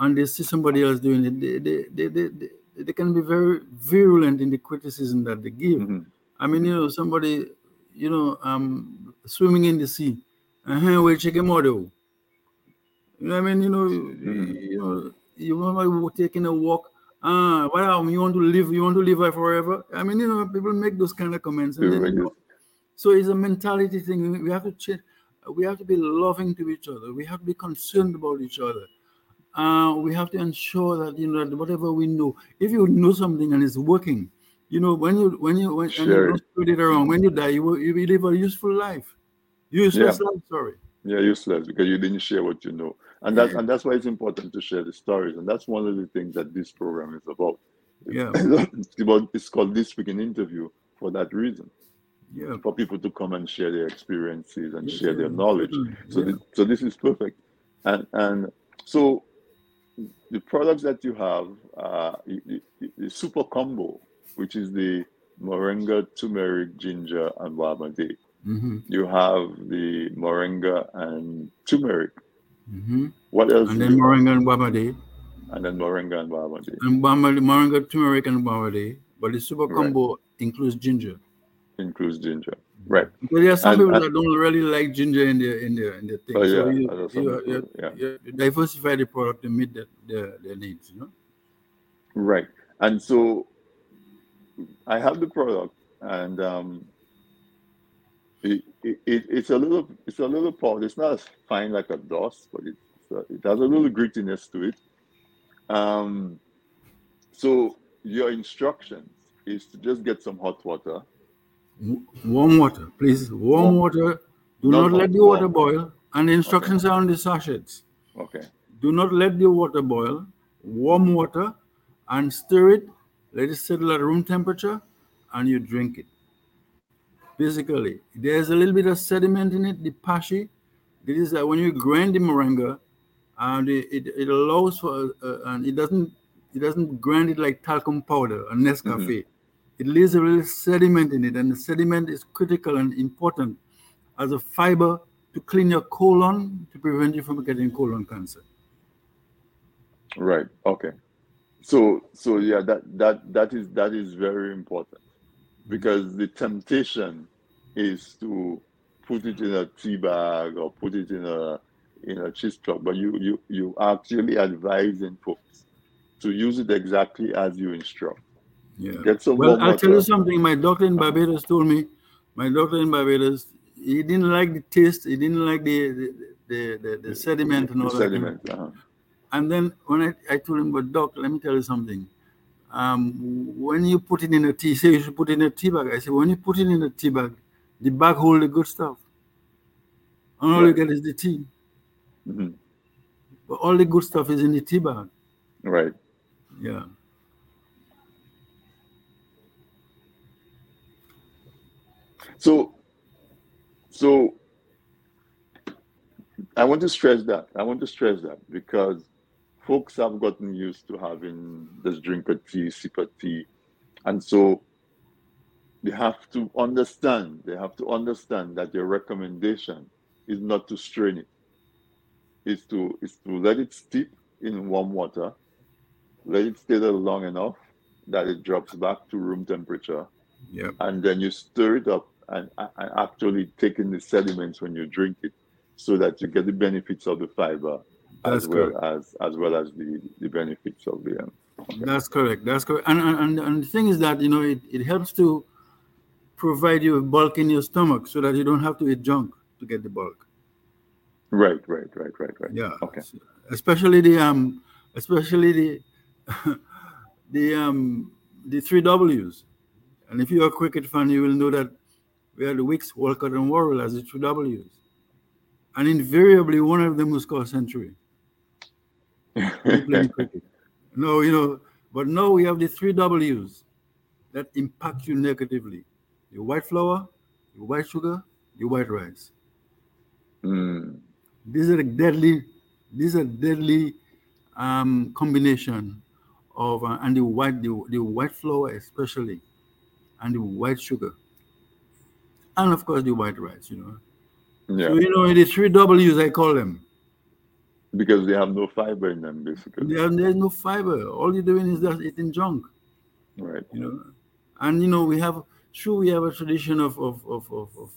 and they see somebody else doing it they they, they, they, they, can be very virulent in the criticism that they give Mhm. i mean you know somebody you know um swimming in the sea uh-huh, we're checking model you know i mean you know Mhm. you know you want to taking a walk Ah, well, you want to live, you want to live forever. I mean, you know, people make those kind of comments, and then, you know, so it's a mentality thing. We have to change. We have to be loving to each other. We have to be concerned about each other. Uh, we have to ensure that you know that whatever we know, if you know something and it's working, you know, when you when you when and you don't it. spread it around, when you die, you will, you will live a useful life. Useless life. Sorry. Yeah, useless because you didn't share what you know, and that's and that's why it's important to share the stories, and that's one of the things that this program is about. Yeah. [coughs] it's about it's called this week in interview for that reason, Yeah. for people to come and share their experiences and Yes, share their knowledge. So, yeah. so this is perfect, and and so the products that you have, uh, the, the- the super combo, which is the moringa, turmeric, ginger, and wamade. hmm You have the moringa and turmeric. hmm What else? And then moringa and wamade. and then moringa and wamade. and Bamali, moringa, turmeric, and wamade. But the super Right. combo includes ginger. Includes ginger, right? But there are some And- people and- that don't really like ginger in their in their in their thing. Oh, so you, I know some you, you, yeah. you diversify the product to meet their, their, their needs. You know. Right. And so I have the product, and um, it, it, it, it's a little it's a little powder. It's not as fine like a dust, but uh, it has a little grittiness to it. Um, so your instructions is to just get some hot water. Warm water, please. Warm water Do Not not let the water warm. boil, and the instructions are on the sachets. Okay. Do not let the water boil. Warm water and stir it. Let it settle at room temperature, and you drink it. Basically, there's a little bit of sediment in it. The pashi, this is that when you grind the moringa, and it, it, it allows for uh, and it doesn't it doesn't grind it like talcum powder or Nescafe. It leaves a little sediment in it, and the sediment is critical and important as a fiber to clean your colon to prevent you from getting colon cancer. Right. Okay. So so yeah, that that that is that is very important because the temptation is to put it in a tea bag or put it in a in a cheese plug, but you you you actually advising folks to use it exactly as you instruct. Yeah. Get some Well, I'll tell you something. My doctor in Barbados told me, my doctor in Barbados, he didn't like the taste, he didn't like the the, the, the, the sediment and all The that. sediment. uh-huh. And then when I, I told him, but doc, let me tell you something. Um, when you put it in a tea, say you should put it in a tea bag. I said, when you put it in a tea bag, the bag hold the good stuff. And all you get is the tea. Mhm. But all the good stuff is in the tea bag. Right. Yeah. So, so I want to stress that. I want to stress that because folks have gotten used to having this drink of tea, sip of tea, and so they have to understand. They have to understand that your recommendation is not to strain it. it. Is to is to let it steep in warm water, let it stay there long enough that it drops back to room temperature, Yeah. and then you stir it up and, and actually taking the sediments when you drink it so that you get the benefits of the fiber That's as well correct. as as well as the, the benefits of the um, That's correct. That's correct. And, and, and, and the thing is that, you know, it, it helps to provide you with bulk in your stomach so that you don't have to eat junk to get the bulk. right right right right right Yeah. okay Especially the um especially the [laughs] the um the three W's. And if you're a cricket fan, you will know that we had the Weekes, Walcott, and Worrell as the two W's. And invariably one of them will score a century. No, you know, but now we have the three W's that impact you negatively. Your white flour, your white sugar, your white rice. Mm, These are deadly, these are deadly um, combination of uh, and the white the, the white flour especially, and the white sugar, and of course the white rice. You know, yeah so you know the three W's I call them. because they have no fiber in them basically There, there's no fiber. All you're doing is just eating junk. right you know and you know we have sure we have a tradition of of of, of, of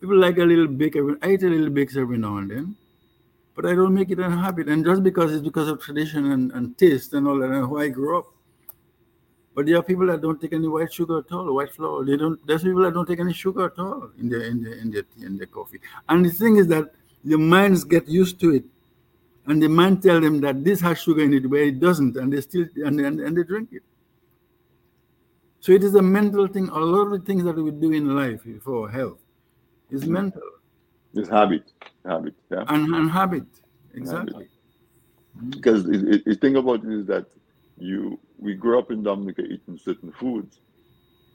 people like a little bake every i eat a little bakes every now and then but i don't make it a habit and just because it's because of tradition and, and taste and all that and how i grew up but there are people that don't take any white sugar at all white flour. They don't there's people that don't take any sugar at all in their in their in their tea and their coffee. And the thing is that the minds get used to it. And the mind tell them that this has sugar in it where it doesn't. And they still and, and, and they drink it. So it is a mental thing. A lot of the things that we do in life for health is mm-hmm. mental. It's habit habit yeah. And, and habit. Exactly. because it, it, the thing about it is that you we grew up in Dominica eating certain foods,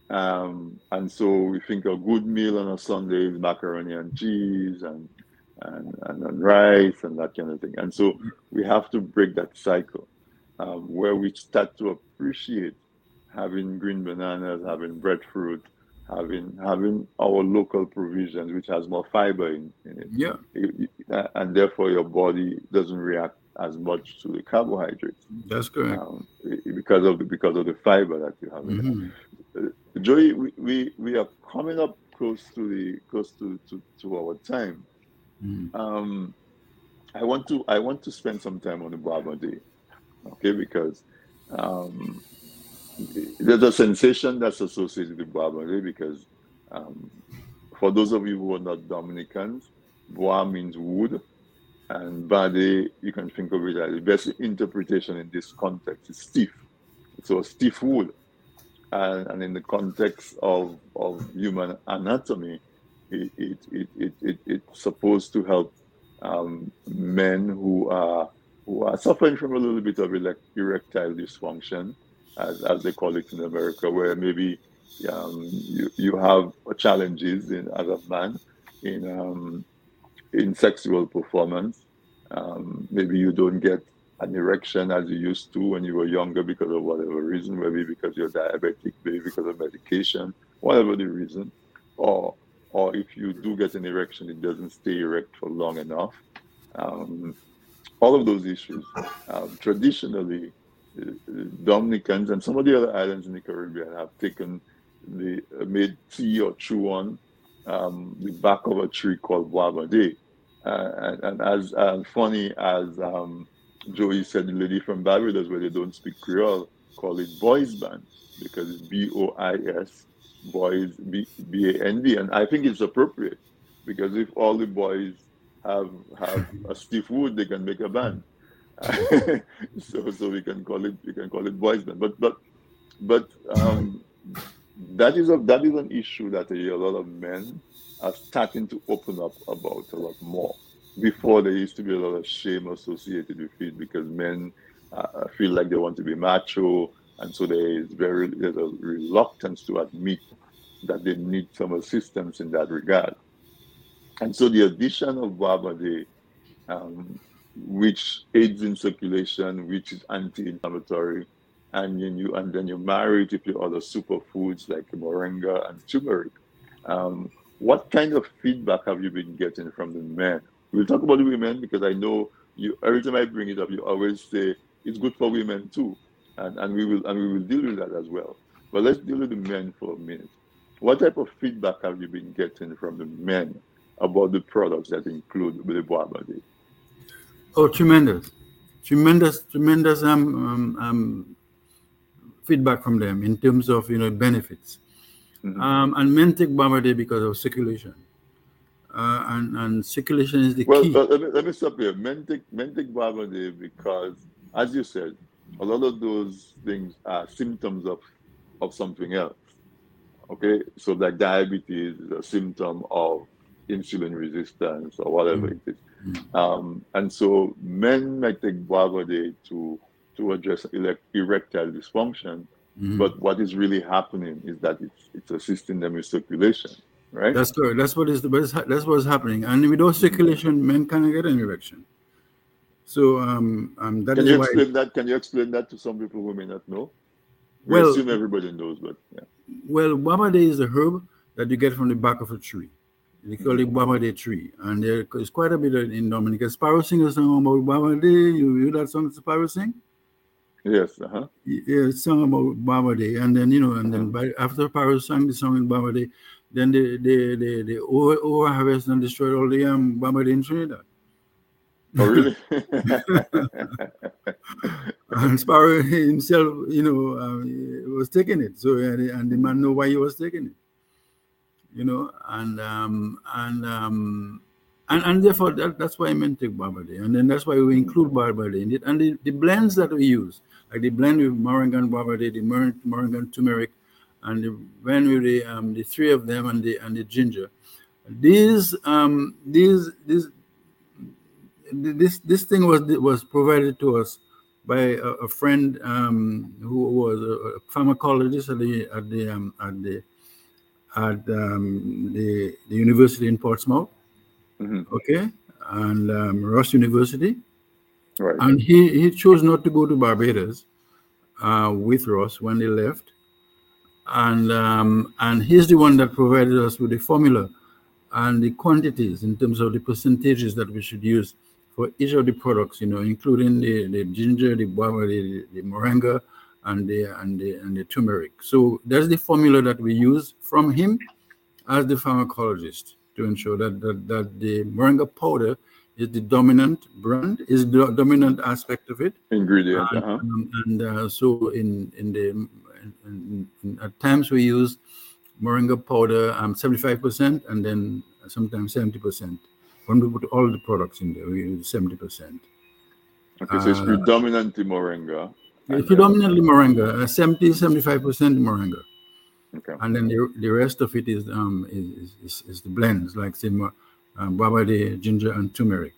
um, and so we think a good meal on a Sunday is macaroni and cheese and and, and, and rice and that kind of thing, and so we have to break that cycle um, where we start to appreciate having green bananas, having breadfruit, having having our local provisions, which has more fiber in, in it. Yeah. you- uh, and therefore your body doesn't react as much to the carbohydrates That's correct. um, because of the because of the fiber that you have. Mhm. Uh, Joey, we, we we are coming up close to the close to, to, to our time. Mhm. Um, I want to I want to spend some time on the Barber Day, okay? Because um, there's a sensation that's associated with Barber Day because um, for those of you who are not Dominicans, bois means wood, and bade you can think of it as the best interpretation in this context is stiff. So stiff wood, and, and in the context of of human anatomy, it, it, it, it, it, it's supposed to help um, men who are who are suffering from a little bit of erectile dysfunction, as, as they call it in America, where maybe um, you, you have challenges in, as a man in um, in sexual performance. Um, maybe you don't get an erection as you used to when you were younger because of whatever reason, maybe because you're diabetic, maybe because of medication, whatever the reason, or or if you do get an erection, it doesn't stay erect for long enough. Um, all of those issues. Um, traditionally, uh, Dominicans and some of the other islands in the Caribbean have taken the uh, made tea or chew on um, the back of a tree called Boisverde. Uh, and, and, as uh, funny as um, Joey said, the lady from Barbados, where they don't speak Creole, call it boys band because it's B O I S, boys B A N D. And I think it's appropriate because if all the boys have have a stiff wood, they can make a band. [laughs] so so we can call it we can call it boys band. But but but um, that is a that is an issue that a, lot of men are starting to open up about a lot more. Before there used to be a lot of shame associated with it because men uh, feel like they want to be macho, and so there is very there's a reluctance to admit that they need some assistance in that regard. And so the addition of Boisverde, um, which aids in circulation, which is anti-inflammatory, and then you and then you marry it with other superfoods like moringa and turmeric. Um, what kind of feedback have you been getting from the men? We'll talk about the women because I know you every time I bring it up, you always say it's good for women too. And, and we will and we will deal with that as well. But let's deal with the men for a minute. What type of feedback have you been getting from the men about the products that include the Boisverde? Oh, tremendous, tremendous, tremendous um, um, um, feedback from them in terms of you know benefits. Mm-hmm. Um, and men take Boisverde because of circulation. Uh, and, and circulation is the well, key. Well, let me, let me stop here. Men take, men take Boisverde because, as you said, a lot of those things are symptoms of, of something else. Okay, so like diabetes is a symptom of insulin resistance or whatever mm-hmm. it is. Mm-hmm. Um, and so men might take Boisverde to to address erectile dysfunction, mm-hmm. but what is really happening is that it's it's assisting them with circulation, right? That's correct. That's what is the. That's what's happening. And without circulation, men cannot get an erection. So um, um that can is you explain that? Can you explain that to some people who may not know? We Well- assume everybody knows, but yeah. Well, Boisverde is a herb that you get from the back of a tree. They call it Boisverde tree, and there is quite a bit in Dominica. Sparrow a song about Boisverde. You hear that song, Sparrow sing? Yes, uh-huh. yeah, song about Boisverde, and then you know, and then by, after Paris sang the song in Boisverde, then they they they, they over, over harvest and destroyed all the um Boisverde in Trinidad. Oh, really? [laughs] [laughs] And Sparrow himself, you know, um, was taking it. So and, the- and the man know why he was taking it. You know, and um and um and, and therefore that, that's why I meant take Boisverde. And then that's why we include Boisverde in it. And the, the blends that we use, like the blend with moringa and Boisverde, the mor- moringa and turmeric, and the blend with the um the three of them and the and the ginger. These um these these this this thing was was provided to us by a, a friend um, who was a, pharmacologist at the at the um, at the at um, the, the university in Portsmouth. Mhm. Okay, and um, Ross University, Right. and he he chose not to go to Barbados uh, with Ross when they left, and um, and he's the one that provided us with the formula and the quantities in terms of the percentages that we should use for each of the products, you know, including the, the ginger, the guava, the, the moringa, and the and the and the turmeric. So that's the formula that we use from him as the pharmacologist to ensure that that, that the moringa powder is the dominant brand, is the dominant aspect of it. Ingredient, And, uh-huh. um, and uh, so in in the in, in, in- at times we use moringa powder um 75% and then sometimes 70%. When we put all the products in there, we use 70%. Okay, so it's uh, predominantly moringa. It's predominantly moringa, uh, 70, 75% moringa. Okay. and then the, the rest of it is um is, is, is the blends like say um, babade, ginger, and turmeric,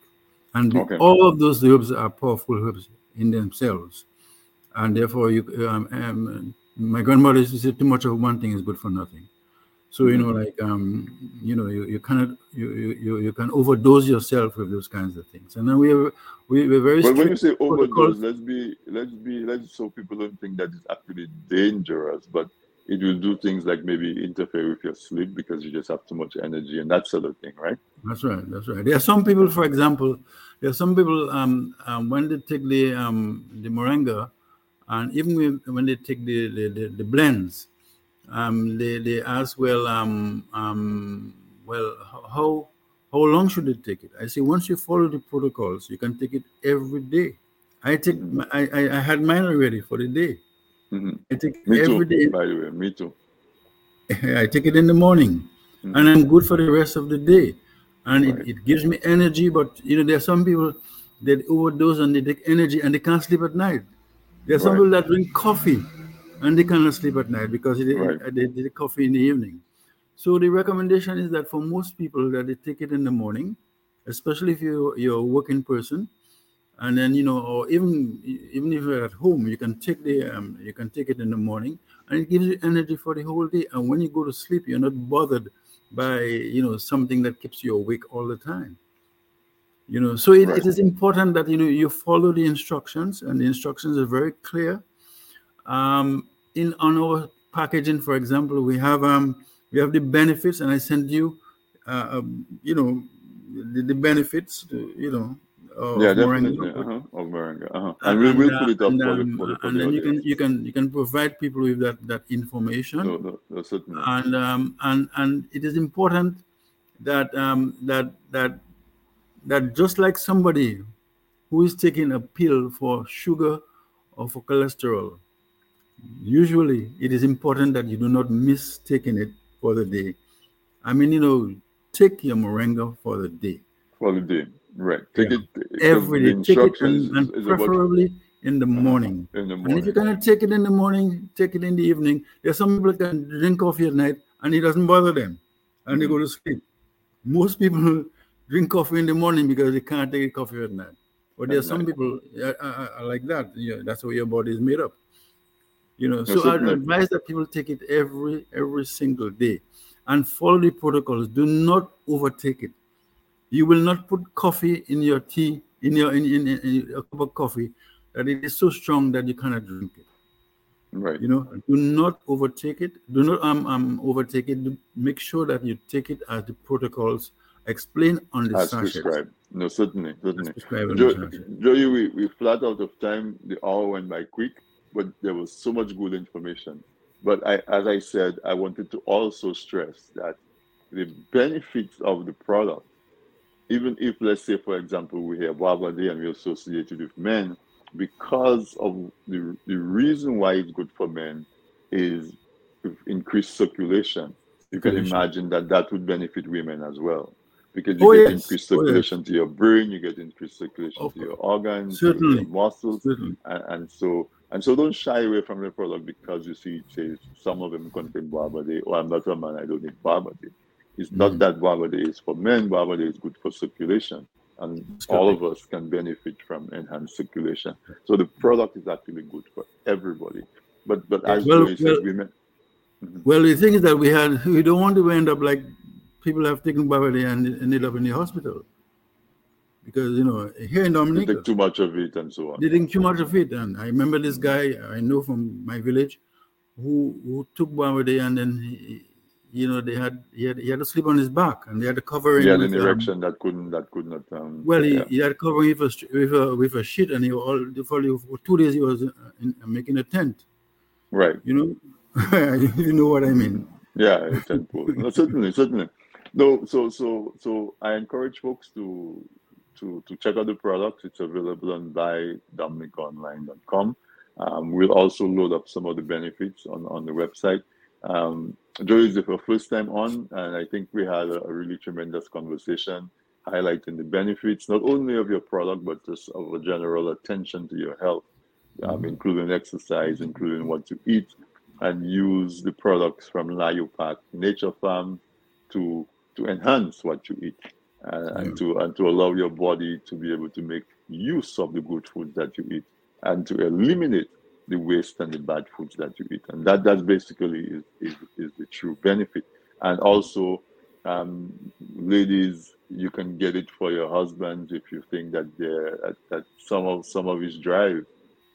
and Okay. all of those herbs are powerful herbs in themselves, and therefore you um, um my grandmother used to say too much of one thing is good for nothing. So you know, like um, you know, you, you cannot you, you you can overdose yourself with those kinds of things, and then we are we we're very But when you say overdose, protocols. let's be let's be let's so people don't think that it's actually dangerous, but it will do things like maybe interfere with your sleep because you just have too much energy and that sort of thing, right? That's right. That's right. There are some people, for example, there are some people um, um when they take the um the moringa, and even when, they take the the, the, the blends, um they, they ask well um um well how how long should they take it? I say once you follow the protocols, you can take it every day. I take I I had mine already for the day. Hmm I take Me every too, day. by the way, me too. [laughs] I take it in the morning, Mhm. and I'm good for the rest of the day. And Right. it, it gives me energy, but you know, there are some people that overdose and they take energy and they can't sleep at night. There are some Right. people that drink coffee and they cannot sleep at night because they, Right. they, they take coffee in the evening. So the recommendation is that for most people that they take it in the morning, especially if you you're a working person, and then you know, or even even if you're at home, you can take the um, you can take it in the morning, and it gives you energy for the whole day. And when you go to sleep, you're not bothered by you know something that keeps you awake all the time. You know, so it, Right. it is important that you know you follow the instructions, and the instructions are very clear. Um, in on our packaging, for example, we have um we have the benefits, and I send you, uh, um, you know, the, the benefits, to, you know, yeah, moringa. definitely. Uh-huh. Of moringa. Uh-huh. And we'll, we'll uh, put it up and, for the um, for the, for and the then you can you can you can provide people with that that information No, no, no, certainly. and um, and and it is important that um, that that that just like somebody who is taking a pill for sugar or for cholesterol, usually it is important that you do not miss taking it for the day. I mean, you know, take your moringa for the day For the day. Right. Take Yeah. it because every day. Take and, and is, preferably in the morning. in the morning. And if you're gonna take it in the morning, take it in the evening. There's some people that can drink coffee at night and it doesn't bother them, and they Mm-hmm. go to sleep. Most people [laughs] drink coffee in the morning because they can't take coffee at night. But there are some night. people uh, uh, uh, like that. Yeah, that's how your body is made up. You know, so I advise that people take it every every single day, and follow the protocols. Do not overtake it. You will not put coffee in your tea in your in, in, in a cup of coffee that it is so strong that you cannot drink it Right. you know do not overtake it do not um, um overtake it Do- make sure that you take it as the protocols explain on the As sachets. prescribed. No, certainly, certainly. prescribed on Jo- Joey, we, we flat out of time. The hour went by quick, but there was so much good information. But I, as I said, I wanted to also stress that the benefits of the product, even if, let's say, for example, we have Baba Day and we associate it with men, because of the, the reason why it's good for men is increased circulation. You can imagine that that would benefit women as well. Because you Oh, get yes. increased Oh, yes. circulation to your brain, you get increased circulation to your organs, Certainly. your muscles, Certainly. and, and so and so don't shy away from the product because you see it says some of them contain Barber Day. Oh, I'm not a man, I don't need Barber Day. It's not Mhm. that Day is for men, Day is good for circulation. And all of us can benefit from enhanced circulation. So the product is actually good for everybody. But but as Well- Joey said, well- women well the thing is that we had we don't want to end up like people have taken Bavardie and ended up in the hospital because you know here in they Dominica take too much of it and so on. they drink too much of it. And I remember this guy I know from my village who who took Bavardie and then he, you know they had he, had he had to sleep on his back and they had to cover him He had an um, erection that couldn't that could not um well he, yeah. he had cover him with a, with a with a sheet and he all for, for two days he was uh, in, making a tent right. you know [laughs] you know what I mean Yeah, tent pole. No, certainly, certainly. No, so so so I encourage folks to to to check out the product. It's available on buydominicaonline.com. Um, we'll also load up some of the benefits on, on the website. Um, Joey is the first time on, and I think we had a, a really tremendous conversation highlighting the benefits not only of your product but just of a general attention to your health, um, including exercise, including what to eat, and use the products from Layou Park Nature Farm to to enhance what you eat uh, and to and to allow your body to be able to make use of the good food that you eat and to eliminate the waste and the bad foods that you eat. And that that's basically is, is, is the true benefit. And also um, ladies you can get it for your husband if you think that that, that some of some of his drive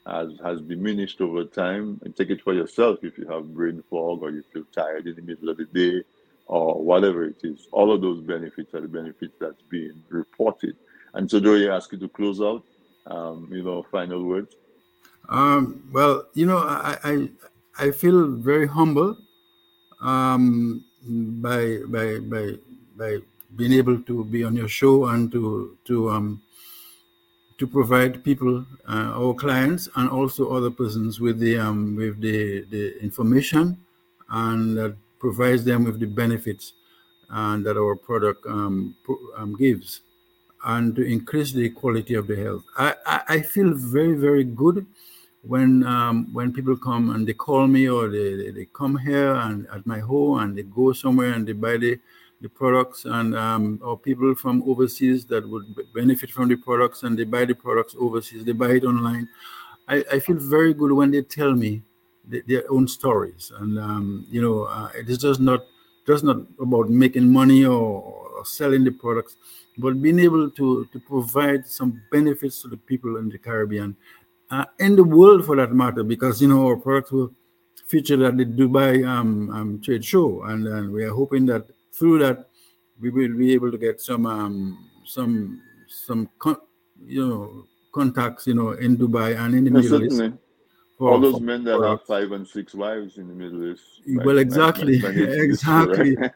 has has diminished over time. And take it for yourself if you have brain fog or you feel tired in the middle of the day or whatever it is. All of those benefits are the benefits that's being reported. And so do I ask you to close out um, you know final words Um, well, you know, I, I I feel very humble um, by by by by being able to be on your show and to to um, to provide people, uh, our clients, and also other persons with the um, with the the information and that provides them with the benefits and that our product um, um, gives and to increase the quality of the health. I, I, I feel very, very good when um, when people come and they call me or they, they, they come here and at my home and they go somewhere and they buy the, the products and um, or people from overseas that would benefit from the products and they buy the products overseas, they buy it online. I, I feel very good when they tell me th- their own stories and um, you know uh, it is just not just not about making money or, or selling the products but being able to to provide some benefits to the people in the caribbean uh, in the world for that matter because you know our products were featured at the dubai um, um, trade show and, and we are hoping that through that we will be able to get some um, some some con- you know contacts you know in dubai and in the middle east for- all those for men that have five and six wives in the Middle East. Well, exactly, [laughs] exactly. exactly. [laughs]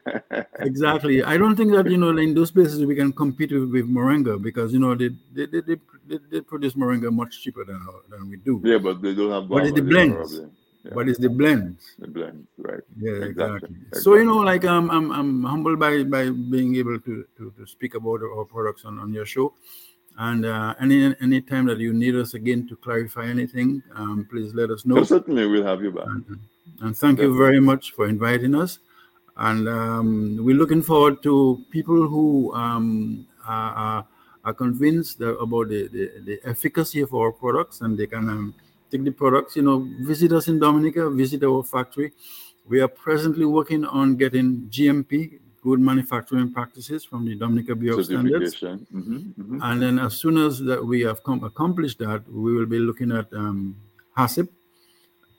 Exactly. I don't think that you know in those places we can compete with, with moringa because you know they they, they, they, they produce moringa much cheaper than than we do. yeah, but they don't have. But it's the blends. Yeah, But it's the blends. the blend, right? Yeah, Exactly, exactly. So you know, like um, I'm I'm humbled by by being able to to, to speak about our products on, on your show. And uh, any any time that you need us again to clarify anything, um, please let us know. Certainly we'll have you back. And, and thank you very much for inviting us. And um, we're looking forward to people who um, are, are, are convinced about the, the, the efficacy of our products and they can um, take the products, you know, visit us in Dominica, visit our factory. We are presently working on getting GMP, good manufacturing practices from the Dominica Bureau of Standards. Mhm, mhm. And then as soon as that we have com- accomplished that, we will be looking at um, HACCP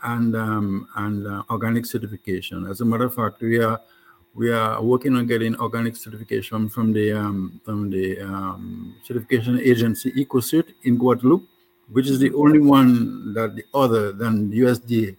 and um, and uh, organic certification. As a matter of fact, we are we are working on getting organic certification from the um, from the um, certification agency EcoCert in Guadeloupe, which is the only one that the other than USDA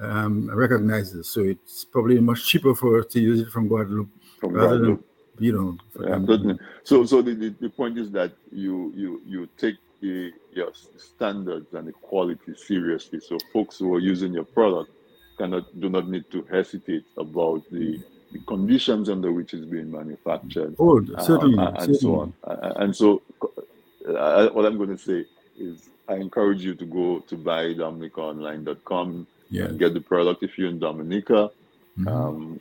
um, recognizes. So it's probably much cheaper for us to use it from Guadeloupe From rather than you know. Yeah. So, so the, the, the point is that you you you take the your standards and the quality seriously. So, folks who are using your product cannot do not need to hesitate about the, the conditions under which it's being manufactured. Oh, uh, certainly, and so certainly. on. Uh, And so, uh, what I'm going to say is, I encourage you to go to buydominicaonline.com Yeah. and get the product if you're in Dominica. Mhm. Um,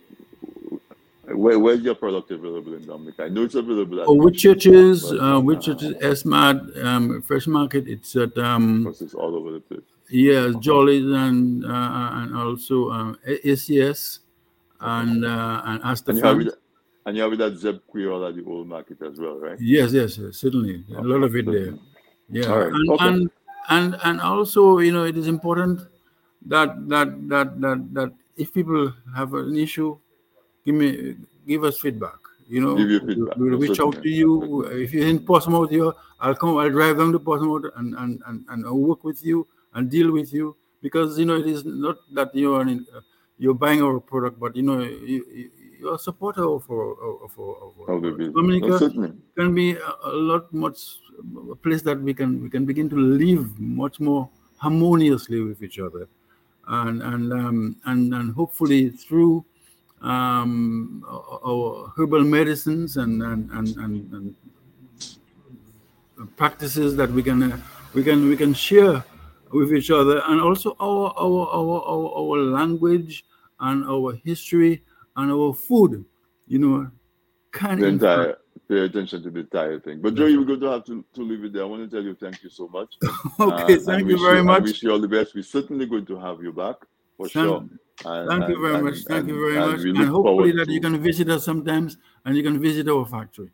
where, where's your product available in Dominica? I know it's available at Oh, Whitchurch's? but, Uh, which uh, churches? SMAD, um, Fresh Market. It's at um, because it's all over the place. yeah, Jolly's and uh, and also um, ACS and uh, and And you have Astaphan. it, and you have it at Zeb Creole at the old market as well, right? Yes, yes, yes, certainly. A lot of it there. Yeah, right, and, okay. and and and also, you know, it is important that that that that that if people have an issue, give me give us feedback. You know, Give you we- feedback, we'll reach out to you. If you're in Portsmouth, here, I'll come. I'll drive down to Portsmouth and and and, and I'll work with you and deal with you because you know it is not that you are in, uh, you're buying our product, but you know you, you you're a supporter of our of our, of our Of the business. Dominica can be a, a lot much a place that we can we can begin to live much more harmoniously with each other and and um, and, and hopefully through um, herbal medicines and and, and, and, and practices that we can uh, we can we can share with each other, and also our our our our, our language and our history and our food. You know, can The entire pay attention to the entire thing. But Joey, we're going to have to, to leave it there. I want to tell you thank you so much. [laughs] Okay, Uh, thank you very I much. wish you all the best. We're certainly going to have you back for Thank- sure. And- Thank you very and- much. Thank you very and much. And hopefully that you to- can visit us sometimes and you can visit our factory.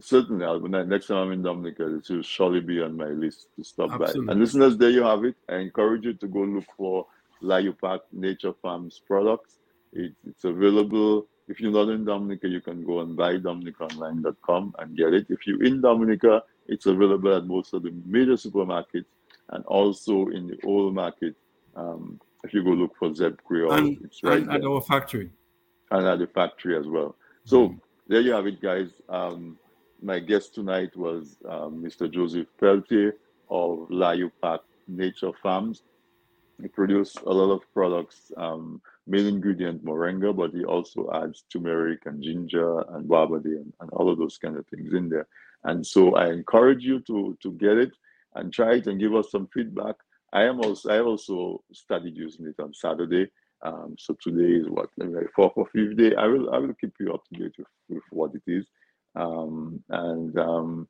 Certainly, when next time I'm in Dominica, it will surely be on my list to stop Absolutely. by. And listeners, there you have it. I encourage you to go look for Layou Park Nature Farms products. It, it's available. If you're not in Dominica, you can go and buy dominicaonline.com and get it. If you're in Dominica, it's available at most of the major supermarkets and also in the old market. Um, if you go look for Zeb Creole, And, it's right and at our factory. and at the factory as well. So there you have it, guys. Um, my guest tonight was um, Mr. Joseph Peltier of Layou Park Nature Farms. He produces a lot of products, um, main ingredient moringa, but he also adds turmeric and ginger and wabadi and, and all of those kind of things in there. And so I encourage you to to get it and try it and give us some feedback. I am also I also started using it on Saturday. Um, so today is what maybe fourth or fifth day. I will I will keep you up to date with, with what it is. Um, and um,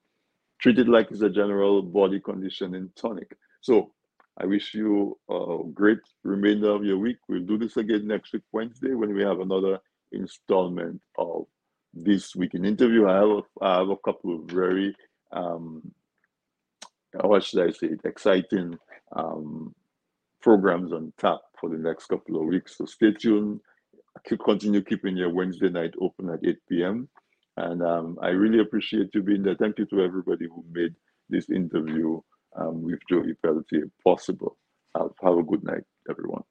treat it like it's a general body conditioning tonic. So I wish you a great remainder of your week. We'll do this again next week, Wednesday, when we have another installment of this week in interview. I have a, I have a couple of very um, what should I say, exciting um, programs on tap for the next couple of weeks. So stay tuned. Keep continue keeping your Wednesday night open at 8 p.m. And um, I really appreciate you being there. Thank you to everybody who made this interview um, with Joey Pelletier possible. Have, have a good night, everyone.